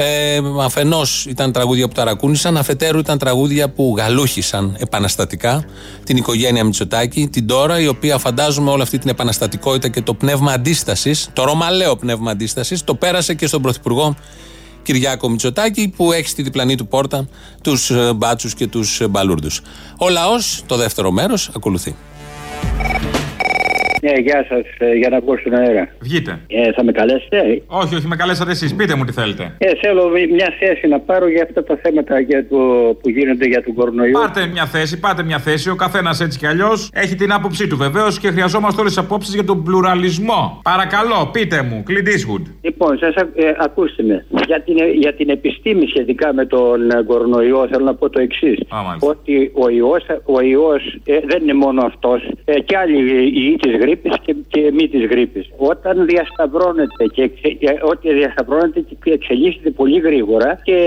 Ε, Αφενός ήταν τραγούδια που ταρακούνησαν, αφετέρου ήταν τραγούδια που γαλούχησαν επαναστατικά την οικογένεια Μητσοτάκη, την τώρα, η οποία φαντάζομαι όλη αυτή την επαναστατικότητα και το πνεύμα αντίστασης, το ρωμαλαίο πνεύμα αντίστασης, το πέρασε και στον Πρωθυπουργό Κυριάκο Μητσοτάκη, που έχει στη διπλανή του πόρτα τους μπάτσους και τους μπαλούρδους. Ο λαός, το δεύτερο μέρος, ακολουθεί. Ναι, γεια σας, για να βγω στον αέρα. Βγείτε. Ε, θα με καλέσετε; Όχι, όχι, με καλέσατε εσείς. Πείτε μου τι θέλετε. Ε, θέλω μια θέση να πάρω για αυτά τα θέματα για το, που γίνονται για τον κορονοϊό. Πάρτε μια θέση, πάτε μια θέση. Ο καθένας έτσι κι αλλιώς έχει την άποψή του βεβαίως και χρειαζόμαστε όλες τις απόψεις για τον πλουραλισμό. Παρακαλώ, πείτε μου, Clint Eastwood. Λοιπόν, σας ε, ακούστε με. Για την, για την επιστήμη σχετικά με τον ε, κορονοϊό, θέλω να πω το εξής. Ότι ο ιός ο ιός, ε, δεν είναι μόνο αυτός. Ε, και άλλοι ιοί τη γρήπης και, και μη της γρήπης. Όταν διασταυρώνεται και εξε, ε, ότι διασταυρώνεται και εξελίσσεται πολύ γρήγορα και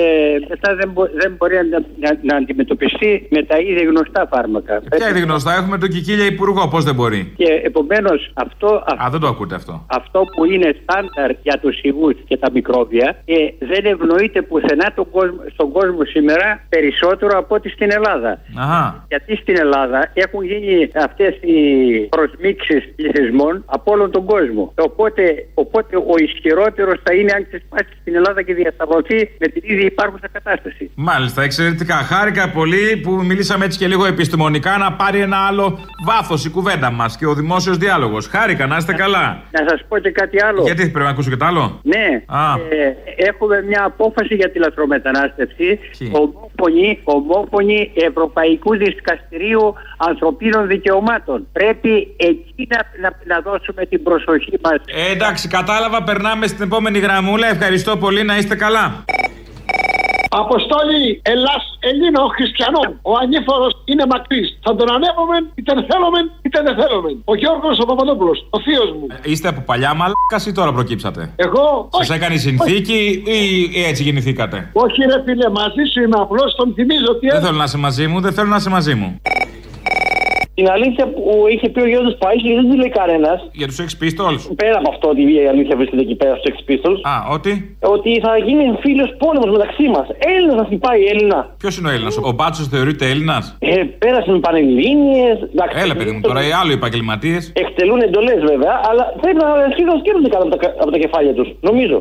μετά δεν, μπο, δεν μπορεί να, να, να αντιμετωπιστεί με τα ήδη γνωστά φάρμακα. Ποια ήδη γνωστά, έχουμε τον Κικίλια Υπουργό, πώς δεν μπορεί; Και επομένως αυτό, Α, δεν το ακούτε αυτό. αυτό που είναι στάνταρ για τους ιού και τα μικρόβια ε, δεν ευνοείται πουθενά τον κόσμο, στον κόσμο σήμερα περισσότερο από ό,τι στην Ελλάδα. Αχα. Γιατί στην Ελλάδα έχουν γίνει αυτές οι προσμίξεις πληθυσμών από όλον τον κόσμο. Οπότε, οπότε ο ισχυρότερος θα είναι αν ξεσπάσει στην Ελλάδα και διασταυρωθεί με την ίδια υπάρχουσα κατάσταση. Μάλιστα, εξαιρετικά. Χάρηκα πολύ που μιλήσαμε έτσι και λίγο επιστημονικά να πάρει ένα άλλο βάθος η κουβέντα μας και ο δημόσιος διάλογος. Χάρηκα, να είστε καλά. Να σας πω και κάτι άλλο. Γιατί πρέπει να ακούσω και το άλλο; Ναι, Α. ε, έχουμε μια απόφαση για τη λαθρομετανάστευση. Ομόφωνη, ομόφωνη Ευρωπαϊκού Δικαστηρίου Ανθρωπίνων Δικαιωμάτων. Πρέπει εκεί να, να, να δώσουμε την προσοχή μας. Ε, εντάξει, κατάλαβα, περνάμε στην επόμενη γραμμούλα. Ευχαριστώ πολύ, να είστε καλά. Αποστόλη Ελλάς Ελλήνων Χριστιανών. Ο ανήφορος είναι μακρύς. Θα τον ανέβουμε είτε θέλουμε είτε δεν θέλουμε. Ο Γιώργος ο Παπαδόπουλος, ο θείος μου. Είστε από παλιά μαλάκας ή τώρα προκύψατε; Εγώ. Σας έκανε η συνθήκη ή ή έτσι γεννηθήκατε; Όχι, ρε φίλε, μαζί σου είμαι απλώ τον θυμίζω ότι. Δεν θέλω να είσαι μαζί μου, δεν θέλω να είσαι μαζί μου. Την αλήθεια που είχε πει ο Γιώργο Παΐσης δεν τη λέει κανένας. Για τους Sex Pistols. Πέρα από αυτό ότι η αλήθεια βρίσκεται εκεί πέρα στους Sex Pistols. Α, ότι; Ότι θα γίνει φίλος πόλεμος μεταξύ μας. Έλληνας να χτυπάει Έλληνα. Ποιος είναι ο Έλληνας, ο Μπάτσος θεωρείται Έλληνας; Ε, πέρασαν πανελλήνιες. Έλα, παιδί μου, τώρα οι άλλοι επαγγελματίες. Εκτελούν εντολές βέβαια, αλλά πρέπει να σκέφτονται κάτω από τα, από τα κεφάλια τους. Νομίζω.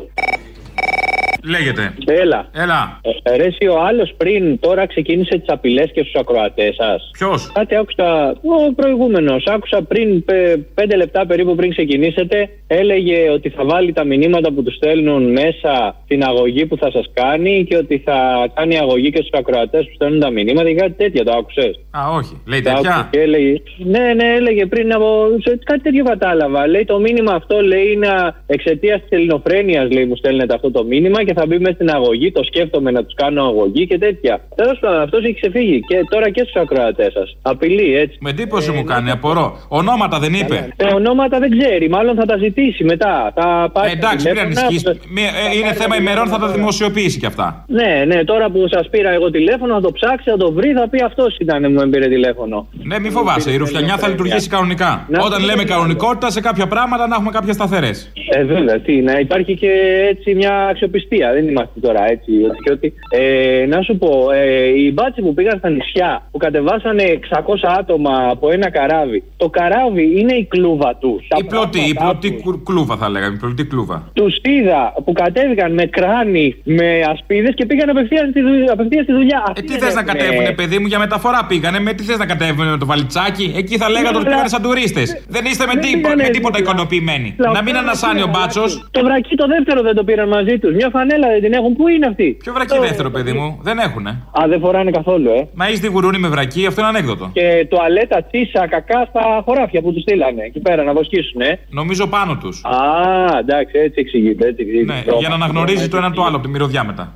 Λέγεται. Έλα. Έλα. Ε, ρε, εσύ ο άλλος πριν τώρα ξεκίνησε τις απειλές και στους ακροατές σας. Ποιος; Κάτι άκουσα. Ο προηγούμενος. Άκουσα πριν πε- πέντε λεπτά περίπου πριν ξεκινήσετε. Έλεγε ότι θα βάλει τα μηνύματα που τους στέλνουν μέσα στην αγωγή που θα σας κάνει και ότι θα κάνει αγωγή και στους ακροατές που στέλνουν τα μηνύματα και κάτι τέτοια. Το άκουσες; Α, όχι. Λέει Το άκουσα τέτοια; Και έλεγε, ναι, ναι, έλεγε πριν από. σε- Κάτι τέτοιο κατάλαβα. Λέει το μήνυμα αυτό λέει είναι εξαιτίας της ελληνοφρένειας λέει μου στέλνετε αυτό το μήνυμα και θα μπει μέσα στην αγωγή. Το σκέφτομαι να τους κάνω αγωγή και τέτοια. Τέλος πάντων, αυτός έχει ξεφύγει και τώρα και στους ακροατές σας. Απειλεί έτσι. Με εντύπωση μου κάνει, απορώ. Ονόματα δεν είπε. Ε, ονόματα δεν ξέρει, μάλλον θα τα ζητήσει μετά. Θα πάει Ε, εντάξει, μην τηλέφωνα. ανησυχείς. Μη- ε, Είναι θέμα ημερών, θα τα δημοσιοποιήσει κι αυτά. Ναι, ναι, τώρα που σας πήρα εγώ τηλέφωνο, θα το ψάξει, θα το βρει, θα πει αυτός ήταν που με πήρε τηλέφωνο. Ναι, μη φοβάσαι. Η ρουφιανιά θα λειτουργήσει κανονικά. Να- Όταν λέμε κανονικότητα, σε κάποια πράγματα να έχουμε κάποιες σταθερές. Ε, βέβαια, τι, να υπάρχει και έτσι μια αξιοπιστία. Δεν είμαστε τώρα έτσι. ότι και ότι. Ε, να σου πω, ε, οι μπάτσοι που πήγαν στα νησιά, που κατεβάσανε 600 άτομα από ένα καράβι, το καράβι είναι η κλούβα τους. Η πλωτή, η πλωτή κου- κλούβα θα λέγαμε. Η πλωτή κλούβα. Τους είδα που κατέβηκαν με κράνη, με ασπίδες και πήγαν απευθείας στη, δουλειά- απευθείας στη δουλειά. Ε, τι θες να κατέβουνε, παιδί μου, για μεταφορά πήγανε. Με τι θες να κατέβουνε με το βαλιτσάκι; Εκεί θα λέγατε ότι πήγανε σαν τουρίστες. Δεν είστε με, τίπο- με τίποτα ικανοποιημένοι. Να μην ανασάνει ο μπάτσος. Το βρακί το δεύτερο δεν το πήραν μαζί τους. Μια φανέλα δεν την έχουν. Πού είναι αυτή. Ποιο βρακί δεύτερο, παιδί μου; Δεν έχουνε. Α, δεν φοράνε καθόλου, ε. Μα έχει τη γουρούνι με βρακί, αυτό είναι ανέκδοτο. Και τουαλέτα τσίσα κακά στα χωράφια που τους στείλανε εκεί πέρα να βοσκήσουν, ε. Νομίζω πάνω τους. Α, εντάξει, έτσι εξηγείται. Έτσι εξηγείται. Ναι, για να αναγνωρίζει το ένα το άλλο από τη μυρωδιά μετά.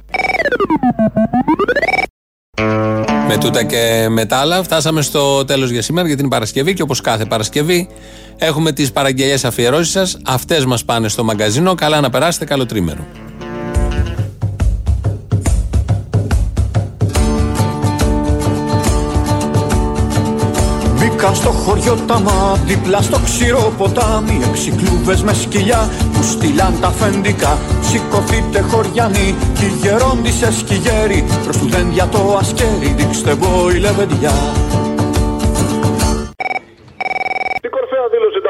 Με τούτα και με τα άλλα, φτάσαμε στο τέλος για σήμερα για την Παρασκευή και όπως κάθε Παρασκευή έχουμε τις παραγγελίες αφιερώσεις σας. Αυτές μας πάνε στο μαγκαζίνο. Καλά να περάσετε, καλό τρίμερο. Μπήκαν στο χωριό τα μα, δίπλα στο ξηρό ποτάμι. Έξι κλούβες με σκυλιά που στείλαν τα αφεντικά. Σηκωθείτε χωριανοί κι οι γερόντισες κι οι γέροι Προς του δέντια το ασκέρι, δείξτε μπόι λεβεντιά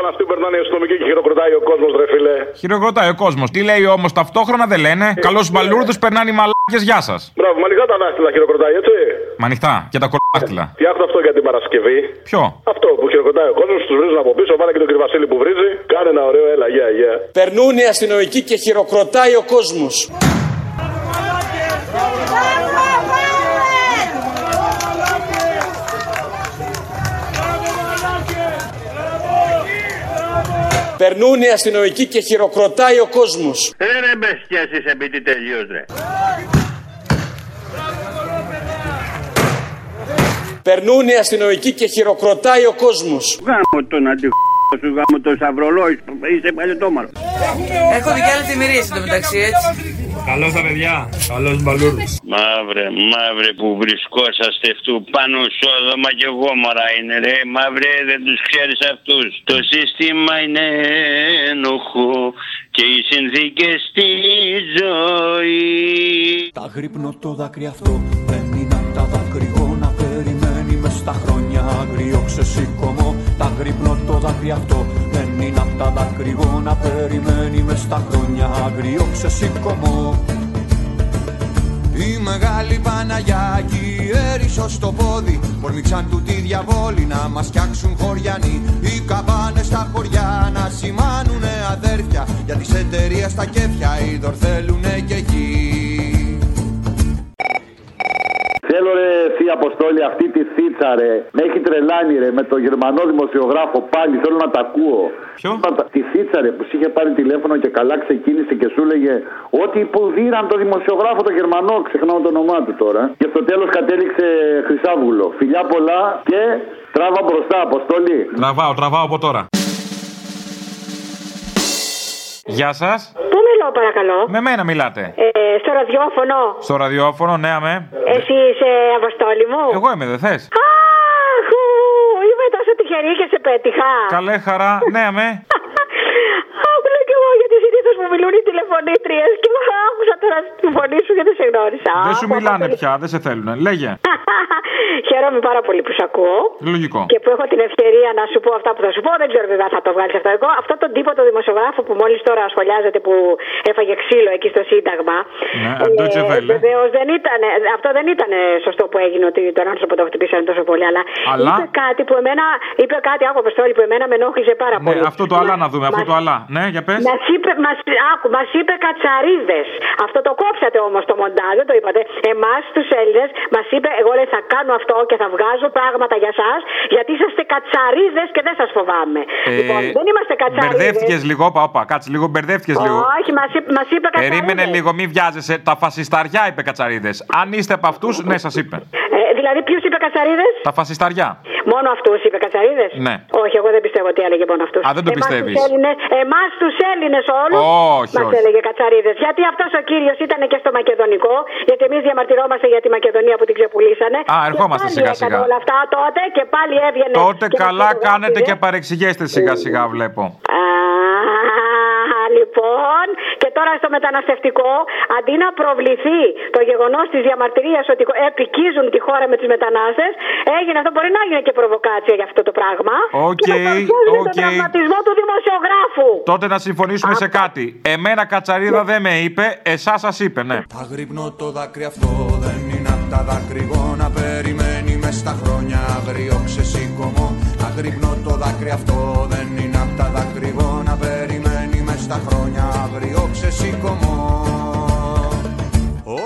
κορφαία δήλωση ήταν αυτή που περνάνε οι αστυνομικοί και χειροκροτάει ο κόσμος, ρε φιλέ. Χειροκροτάει ο κόσμος. Τι λέει όμως ταυτόχρονα δεν λένε. Καλού μπαλούρδους περνάνε οι μαλάκες, γεια σας. Μπράβο, με ανοιχτά τα δάχτυλα χειροκροτάει, έτσι. Μα ανοιχτά και τα κολάχτυλα. Φτιάχνω αυτό για την Παρασκευή. Ποιο; Αυτό που χειροκροτάει ο κόσμος, τους βρίζουν από πίσω, βάλε και τον κύριο Βασίλη που βρίζει. Κάνε ένα ωραίο, έλα, γεια, γεια. Περνούν οι αστυνομικοί και χειροκροτάει ο κόσμος. Περνούν οι αστυνομικοί και χειροκροτάει ο κόσμος. Δεν με σχέσεις επειδή τελείως ρε. Περνούν οι αστυνομικοί και χειροκροτάει ο κόσμος. Γάμω τον αντιχ... σου γάμω τον Σταυρολόη, είσαι παλιωτόμαρο. Έχω δει και άλλε τιμηρίε εντωμεταξύ, έτσι. Καλώς τα παιδιά. Καλώς μπαλούρδου. Μαύρε, μαύρε που βρισκόσαστε αυτού πάνω σόδομα και γόμορα είναι ρε. Μαύρε δεν τους ξέρεις αυτούς. Το σύστημα είναι ενοχό και οι συνθήκες στη ζωής. Τα γρύπνο το δάκρυ αυτό δεν είναι απ' τα δακρυγόνα Περιμένει μες στα χρόνια άγριο ξεσηκωμό Τα γρύπνο το δάκρυ αυτό δεν είναι απ' τα δακρυγόνα Περιμένει μες στα χρόνια άγριο ξεσηκωμό η μεγάλη Παναγιά και η Έρισος στο πόδι Πορμήξαν του τη διαβόλη να μας φτιάξουν χωριανοί. Οι καμπάνες στα χωριά να σημάνουνε αδέρφια Για τις εταιρείες στα κέφια είδωρ θέλουνε και εκεί ρε θεία Αποστόλη αυτή τη θίτσα ρε. Με έχει τρελάνει ρε με το γερμανός δημοσιογράφο πάλι θέλω να τα ακούω. Ποιο; Τη θίτσα ρε που σου είχε πάρει τηλέφωνο και καλά ξεκίνησε και σου έλεγε ότι υποδίραν το δημοσιογράφο το γερμανό. Ξεχνάω το όνομά του τώρα. Και στο τέλος κατέληξε Χρυσάβουλο. Φιλιά πολλά και τράβα μπροστά Αποστόλη. Τραβάω, τραβάω από τώρα. Γεια σας. Πού μιλώ, παρακαλώ; Με μένα μιλάτε. Ε, στο ραδιόφωνο. Στο ραδιόφωνο, ναι, αμέ. Εσύ είσαι αποστόλη μου; Εγώ είμαι, δεν θες; Αχ, ου, είμαι τόσο τυχερή και σε πέτυχα. Καλέ χαρά, ναι, αμέ. Άκου λέω κι εγώ γιατί συνήθω μου μιλούν οι τηλεφωνήτριες και άκουσα τώρα τη φωνή σου και δεν σε γνώρισα. Δεν σου μιλάνε πια, δεν σε θέλουν. Λέγε. χαίρομαι πάρα πολύ που σε ακούω. Λογικό. Και που έχω την ευκαιρία να σου πω αυτά που θα σου πω. Δεν ξέρω βέβαια θα το βγάλεις αυτό. Εγώ, αυτό τον τύπο το δημοσιογράφο που μόλις τώρα σχολιάζεται που έφαγε ξύλο εκεί στο Σύνταγμα. Ναι, Deutsche Welle. Βεβαίως δεν ήταν. Αυτό δεν ήταν σωστό που έγινε ότι τον άνθρωπο το χτυπήσανε τόσο πολύ. Αλλά, Αλλά; είπε κάτι που εμένα. Είπε κάτι, άκου Αποστόλη, που εμένα με ενόχλησε πάρα Ναι, πολύ. αυτό το αλλά να δούμε, αυτό το αλλά. Ναι, για πες. Μας είπε, μας, άκου, μας είπε κατσαρίδες. Αυτό το κόψατε όμως το μοντάζ, δεν το είπατε. Εμάς τους Έλληνες μας είπε, εγώ λέει θα κάνω αυτό και θα βγάζω πράγματα για εσά, γιατί είσαστε κατσαρίδες και δεν σας φοβάμαι. λοιπόν, δεν είμαστε κατσαρίδες. Μπερδεύτηκες λίγο, όπα, όπα, κάτσε λίγο, μπερδεύτηκες λίγο. Όχι, μας είπε, μας είπε κατσαρίδες. Περίμενε λίγο, μη βιάζεσαι. Τα φασισταριά είπε κατσαρίδες. Αν είστε από αυτούς, ναι, σας είπε. Ε, δηλαδή, ποιου είπε κατσαρίδες; Τα φασισταριά. Μόνο αυτούς είπε κατσαρίδες; Ναι. Όχι, εγώ δεν πιστεύω ότι έλεγε μόνο αυτούς. Α, δεν το πιστεύεις. Εμάς τους Έλληνε όλους Όχι, μας όχι. έλεγε κατσαρίδες. Γιατί αυτός ο κύριος ήταν και στο Μακεδονικό, γιατί εμείς διαμαρτυρόμαστε για τη Μακεδονία που την ξεπουλήσανε. Α, ερχόμαστε Και πάλι σιγά έκανε σιγά. Όλα αυτά τότε και πάλι έβγαινε. Τότε και μας καλά φωτογράφιζε. κάνετε και παρεξηγείστε σιγά σιγά, βλέπω. Α, λοιπόν, και τώρα στο μεταναστευτικό, αντί να προβληθεί το γεγονός της διαμαρτυρίας ότι εποικίζουν τη χώρα με τους μετανάστες, έγινε αυτό. Μπορεί να έγινε και προβοκάτσια για αυτό το πράγμα. Οκ, και να παρουσιάζουν οκ. τον τραυματισμό του δημοσιογράφου. Τότε να συμφωνήσουμε σε κάτι. Εμένα κατσαρίδα δεν με είπε, εσάς σας είπε, ναι. Αγρυπνώ το δάκρυ αυτό δεν είναι απ' τα δακρυγόνα Περιμένει μες στα χρόνια άγριο ξεσηκωμό Αγρυπνώ το δάκρυ αυτό δεν είναι αγριό ξεσήκωμο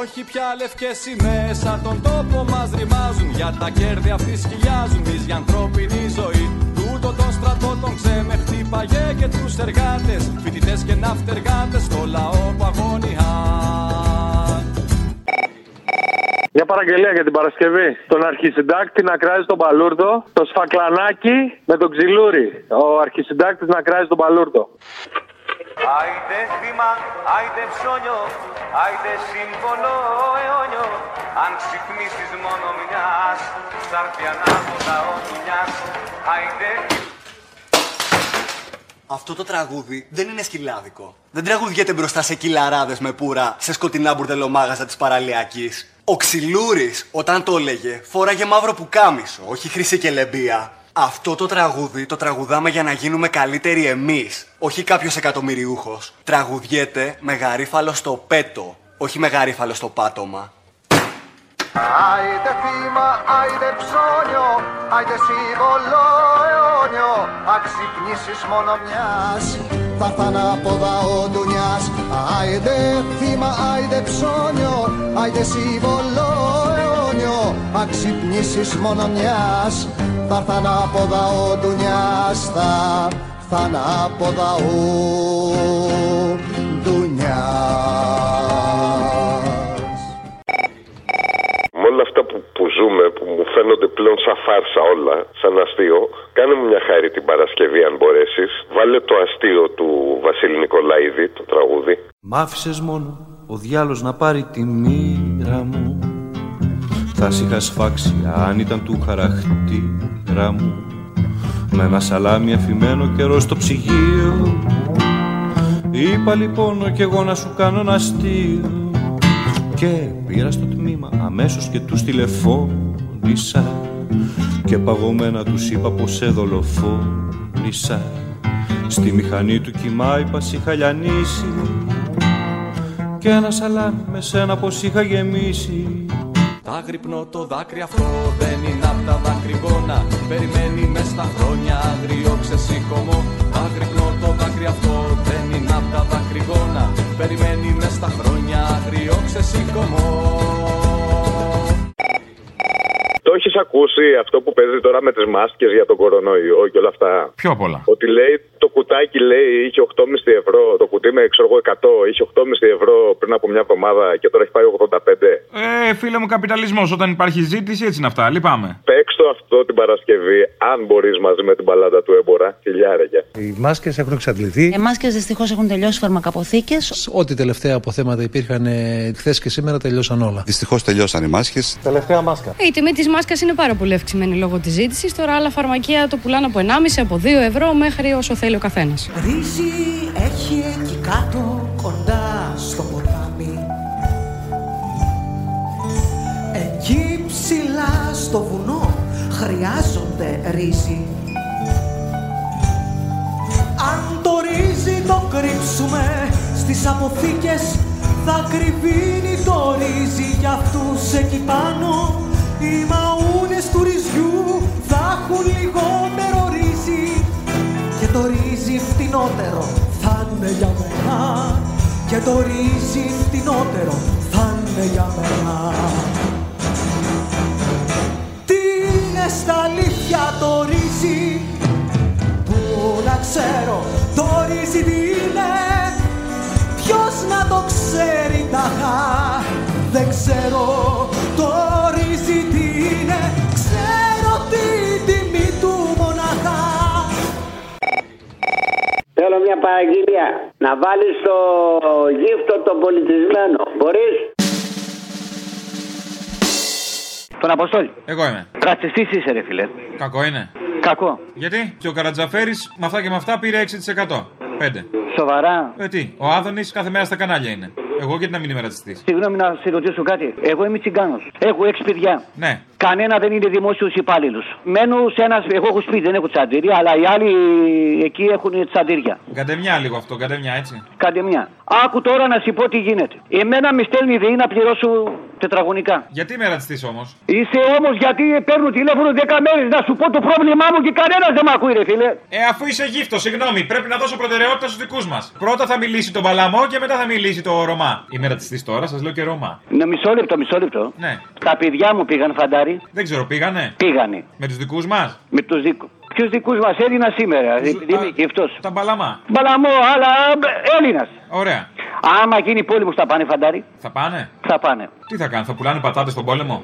όχι πια λευκές σημαίες σαν τον τόπο μας ρημάζουν Για τα κέρδη αυτοί σκυλιάζουν μης για ανθρώπινη ζωή Τούτο τον στρατό τον ξέμε χτύπαγε και τους εργάτες Φοιτητές και ναυτεργάτες στο λαό που αγωνιά Μια παραγγελία για την Παρασκευή. Τον αρχισυντάκτη να κράζει τον παλούρδο. Το σφακλανάκι με τον ξυλούρι. Ο αρχισυντάκτης να κράζει τον παλούρδο. Άιντε θύμα, άιντε ψώνιο, άιντε σύμβολο αιώνιο Αν ξυπνήσεις μόνο μιας, θα έρθει ανάποδα ο δουλειάς Άιντε Αυτό το τραγούδι δεν είναι σκυλάδικο. Δεν τραγουδιέται μπροστά σε κυλαράδες με πουρα σε σκοτεινά μπουρδελομάγαζα της παραλιακής. Ο Ξυλούρης, όταν το έλεγε, φόραγε μαύρο πουκάμισο, όχι χρυσή και λεμπία. Αυτό το τραγούδι το τραγουδάμε για να γίνουμε καλύτεροι εμείς, όχι κάποιος εκατομμυριούχος. Τραγουδιέται με γαρίφαλο στο πέτο, όχι με γαρίφαλο στο πάτωμα. Άιντε θύμα, άιντε ψώνιο, άιντε σύμβολο αιώνιο Αν ξυπνήσεις μόνο μιας, θα έρθ' ανάποδα ο ντουνιάς Άιντε θύμα, άιντε ψώνιο, άιντε σύμβολο αιώνιο Αν ξυπνήσεις μόνο μιας, θα έρθ' ανάποδα ο ντουνιάς Θα έρθ' ανάποδα ο ντουνιάς Με όλα αυτά που, που ζούμε, που μου φαίνονται πλέον σαν φάρσα όλα, σαν αστείο, κάνε μου μια χάρη την Παρασκευή αν μπορέσεις. Βάλε το αστείο του Βασίλη Νικολαίδη, το τραγούδι. Μ' άφησες μόνο ο διάλος να πάρει τη μοίρα μου Θα σ' είχα σφάξει αν ήταν του χαρακτήρα μου. Με ένα σαλάμι αφημένο καιρό στο ψυγείο. Είπα λοιπόν κι εγώ να σου κάνω ένα αστείο Και πήρα στο τμήμα αμέσως και τους τηλεφώνησα. Και παγωμένα τους είπα πως σε δολοφόνησα. Στη μηχανή του κοιμά είπα σ' είχα λιανίσει και ένα σαλάμι μες σένα πως είχα γεμίσει Αγρυπνώ το δάκρυ αυτό δεν είναι απ' τα δακρυγόνα Περιμένει μες στα χρόνια αγριό ξεσήκωμο. Αγρυπνώ το δάκρυ αυτό δεν είναι απ' τα δακρυγόνα Περιμένει μες στα χρόνια αγριό ξεσήκωμο. Το έχεις ακούσει αυτό που παίζει τώρα με τις μάσκες για τον κορονοϊό και όλα αυτά; Πιο πολλά. Ότι λέει το κουτάκι λέει είχε 8,5 ευρώ. Το κουτί με ξέρω εγώ 100 είχε 8,5 ευρώ πριν από μια εβδομάδα και τώρα έχει πάει 85. Ε, φίλε μου, καπιταλισμός. Όταν υπάρχει ζήτηση, έτσι είναι αυτά. Λυπάμαι. Παίξ το αυτό την Παρασκευή, αν μπορείς μαζί με την παλάτα του έμπορα. Χιλιάρια. Οι μάσκες έχουν εξαντληθεί. Οι μάσκες δυστυχώς έχουν τελειώσει φαρμακαποθήκες. Ό,τι τελευταία αποθέματα υπήρχαν χθες και σήμερα τελειώσαν όλα. Δυστυχώς τελειώσαν οι μάσκες. Τελευταία μάσκα. Η τιμή της μάσκας είναι πάρα πολύ αυξημένη λόγω της ζήτησης. Τώρα άλλα φαρμακεία το πουλάνε από 1,5 από 2 ευρώ μέχρι όσο θέλει ο καθένας. Ρύζι έχει εκεί κάτω κοντά στο ποτάμι Εκεί ψηλά στο βουνό χρειάζονται ρύζι Αν το ρύζι το κρύψουμε στις αποθήκες θα κρυβίνει το ρύζι για αυτούς εκεί πάνω οι μαούνες του ρυζιού θα έχουν λιγότερο ρύζι και το ρύζι φτηνότερο θα είναι για μένα. Και το ρύζι φτηνότερο θα είναι για μένα. Τι είναι στα αλήθεια το ρύζι; Που να ξέρω το ρύζι τι είναι; Ποιος να το ξέρει ταχά δεν ξέρω το ρύζι τι είναι ξέρω την τιμή του μοναχά Θέλω μια παραγγελία. Να βάλεις το γύφτο το πολιτισμένο. Μπορείς; Τον Αποστόλη. Εγώ είμαι. Ρατσιστής είσαι, ρε φίλε. Κακό είναι. Κακό. Γιατί; Και ο Καρατζαφέρης με αυτά και με αυτά πήρε 6%. 5. Σοβαρά. Ε, τι, ο Άδωνης κάθε μέρα στα κανάλια είναι. Εγώ γιατί να μην είμαι ρατσιστής; Συγγνώμη να σε ρωτήσω κάτι. Εγώ είμαι τσιγκάνος. Έχω έξι παιδιά. Ναι. Κανένα δεν είναι δημόσιος υπάλληλος. Μένω σε ένας. Εγώ έχω σπίτι, δεν έχω τσαντήρια, αλλά οι άλλοι εκεί έχουν τσαντήρια. Καντεμιά λίγο αυτό, καντεμιά έτσι. Κάντε μια. Άκου τώρα να σου πω τι γίνεται. Εμένα με στέλνει η ΔΕΗ να πληρώσω τετραγωνικά. Γιατί είμαι ρατσιστή όμως; Είσαι όμως γιατί παίρνω τηλέφωνο 10 μέρες να σου πω το πρόβλημά μου και κανένας δεν με ακούει, ρε φίλε. Ε, αφού είσαι γύφτο, συγγνώμη, πρέπει να δώσω προτεραιότητα στους δικούς μας. Πρώτα θα μιλήσει το Παλαμό και μετά θα μιλήσει το Ρωμά. Είμαι ρατσιστή τώρα, σας λέω και Ρωμά. Ναι, μισό λεπτό, μισό λεπτό. Ναι. Τα παιδιά μου πήγαν φαντάρι. Δεν ξέρω, πήγανε; Πήγανε. Με τους δικούς μας; Με τους δικού. Ποιους δικούς μας Έλληνας σήμερα, επειδή είμαι γυφτό. Τα Μπαλαμά. Μπαλαμό, αλλά Έλληνας. Ωραία. Άμα γίνει πόλεμος θα πάνε φαντάρι; Θα πάνε; Θα πάνε. Τι θα κάνουν, θα πουλάνε πατάτες στον πόλεμο;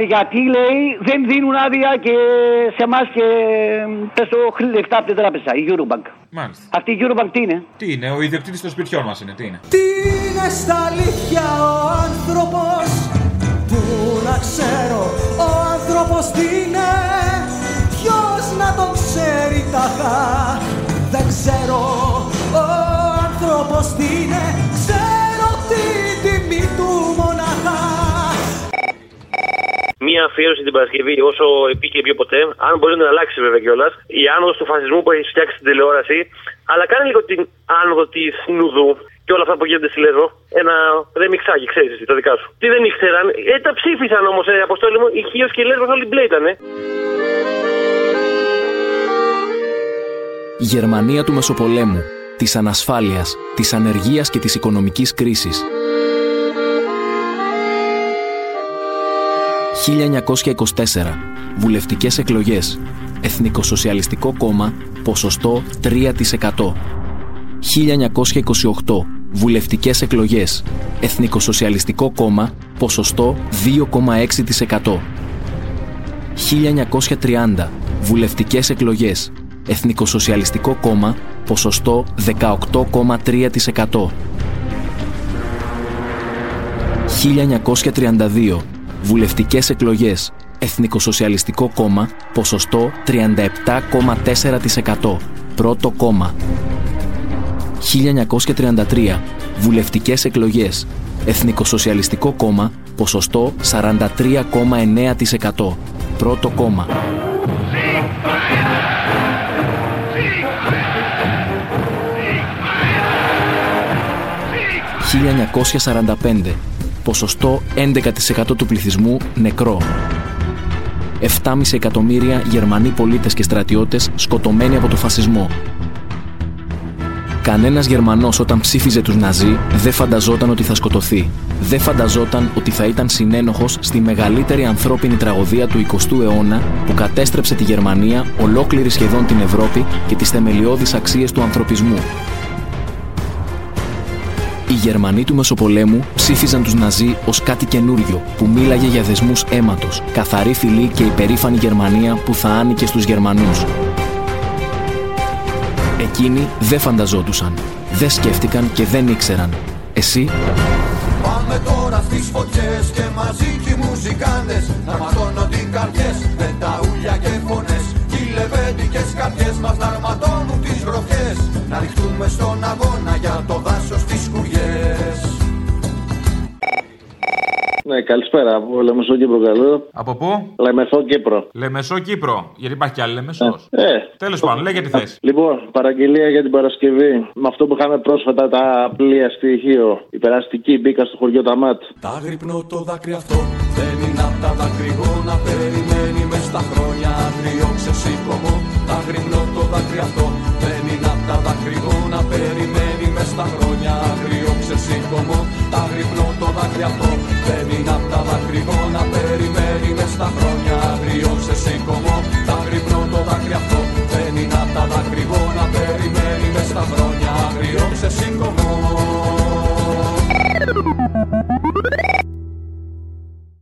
γιατί λέει δεν δίνουν άδεια και σε εμάς και πες το χρ- λεφτά από την τράπεζα, η Eurobank. Μάλιστα. Αυτή η Eurobank τι είναι; Τι είναι, ο ιδιοκτήτης των σπιτιών μας είναι, τι είναι; Τι είναι στα αλήθεια ο άνθρωπος; Πού να ξέρω ο άνθρωπος τι είναι; Ποιος να τον ξέρει ταχά Δεν ξέρω ο άνθρωπος τι είναι; Ξέρω Μία αφιέρωση την Παρασκευή, όσο επίκαιρη πιο ποτέ, αν μπορεί να την αλλάξει βέβαια κιόλας, η άνοδος του φασισμού που έχει φτιάξει στην τηλεόραση, αλλά κάνει λίγο την άνοδο της Νουδού και όλα αυτά που γίνονται στη Λέσβο. Ένα ρεμιξάκι, ξέρεις εσύ, τα δικά σου. Τι δεν ήξεραν, ε, τα ψήφισαν όμως, ε, αποστόλη μου, η Χίος και η Λέσβος όλοι μπλε ήτανε. Η Γερμανία του Μεσοπολέμου, της ανασφάλειας, της ανεργίας και της οικονομικής κρίσης. 1924. Βουλευτικές εκλογές. Εθνικοσοσιαλιστικό κόμμα, ποσοστό 3%. 1928. Βουλευτικές εκλογές. Εθνικοσοσιαλιστικό κόμμα, ποσοστό 2,6%. 1930. Βουλευτικές εκλογές. Εθνικοσοσιαλιστικό κόμμα, ποσοστό 18,3%. 1932. Βουλευτικές εκλογές. Εθνικοσοσιαλιστικό κόμμα, ποσοστό 37,4%. Πρώτο κόμμα. 1933. Βουλευτικές εκλογές. Εθνικοσοσιαλιστικό κόμμα, ποσοστό 43,9%. Πρώτο κόμμα. 1945. Ποσοστό 11% του πληθυσμού νεκρό. 7,5 εκατομμύρια Γερμανοί πολίτες και στρατιώτες σκοτωμένοι από το φασισμό. Κανένας Γερμανός όταν ψήφιζε τους Ναζί δεν φανταζόταν ότι θα σκοτωθεί. Δεν φανταζόταν ότι θα ήταν συνένοχος στη μεγαλύτερη ανθρώπινη τραγωδία του 20ου αιώνα που κατέστρεψε τη Γερμανία, ολόκληρη σχεδόν την Ευρώπη και τις θεμελιώδεις αξίες του ανθρωπισμού. Οι Γερμανοί του Μεσοπολέμου ψήφιζαν τους Ναζί ως κάτι καινούριο που μίλαγε για δεσμούς αίματος, καθαρή φυλή και υπερήφανη Γερμανία που θα άνοικε στους Γερμανούς. Εκείνοι δεν φανταζόντουσαν, δεν σκέφτηκαν και δεν ήξεραν. Εσύ; Πάμε τώρα στις φωτιές και μαζί κι οι μουζικάντες Να ματώνονται οι καρδιές με νταούλια και φωνές Κι οι λεβέντικες καρδιές μας να αρματώνουν τις γροθιές Να ριχτούμε στον αγώνα για το δάσος τις κουριές Ναι, καλησπέρα. Από Λεμεσό Κύπρο, καλό. Από πού; Λεμεσό Κύπρο. Λεμεσό Κύπρο. Γιατί υπάρχει κι άλλη Λεμεσό. Ε, Τέλος πάντων, λέγε τι θες. Λοιπόν, παραγγελία για την Παρασκευή. Με αυτό που είχαμε πρόσφατα τα πλοία στοιχείο. Η περαστική μπήκα στο χωριό Ταμάτ. Τα γρυπνό το δάκρυ αυτό δεν είναι τα χρόνια αύριο ξεσήκωμο Θα γρυμνώ το δάκρυ αυτό. Δεν είναι απ' τα δάκρυ να περιμένει μες στα χρόνια αύριο ξεσήκωμο τα γρυμνώ το δάκρυ Δεν είναι απ' τα δάκρυ περιμένει μες στα χρόνια αύριο ξεσήκωμο Θα γρυμνώ το δάκρυ Δεν είναι απ' τα δάκρυ περιμένει μες στα χρόνια αύριο ξεσήκωμο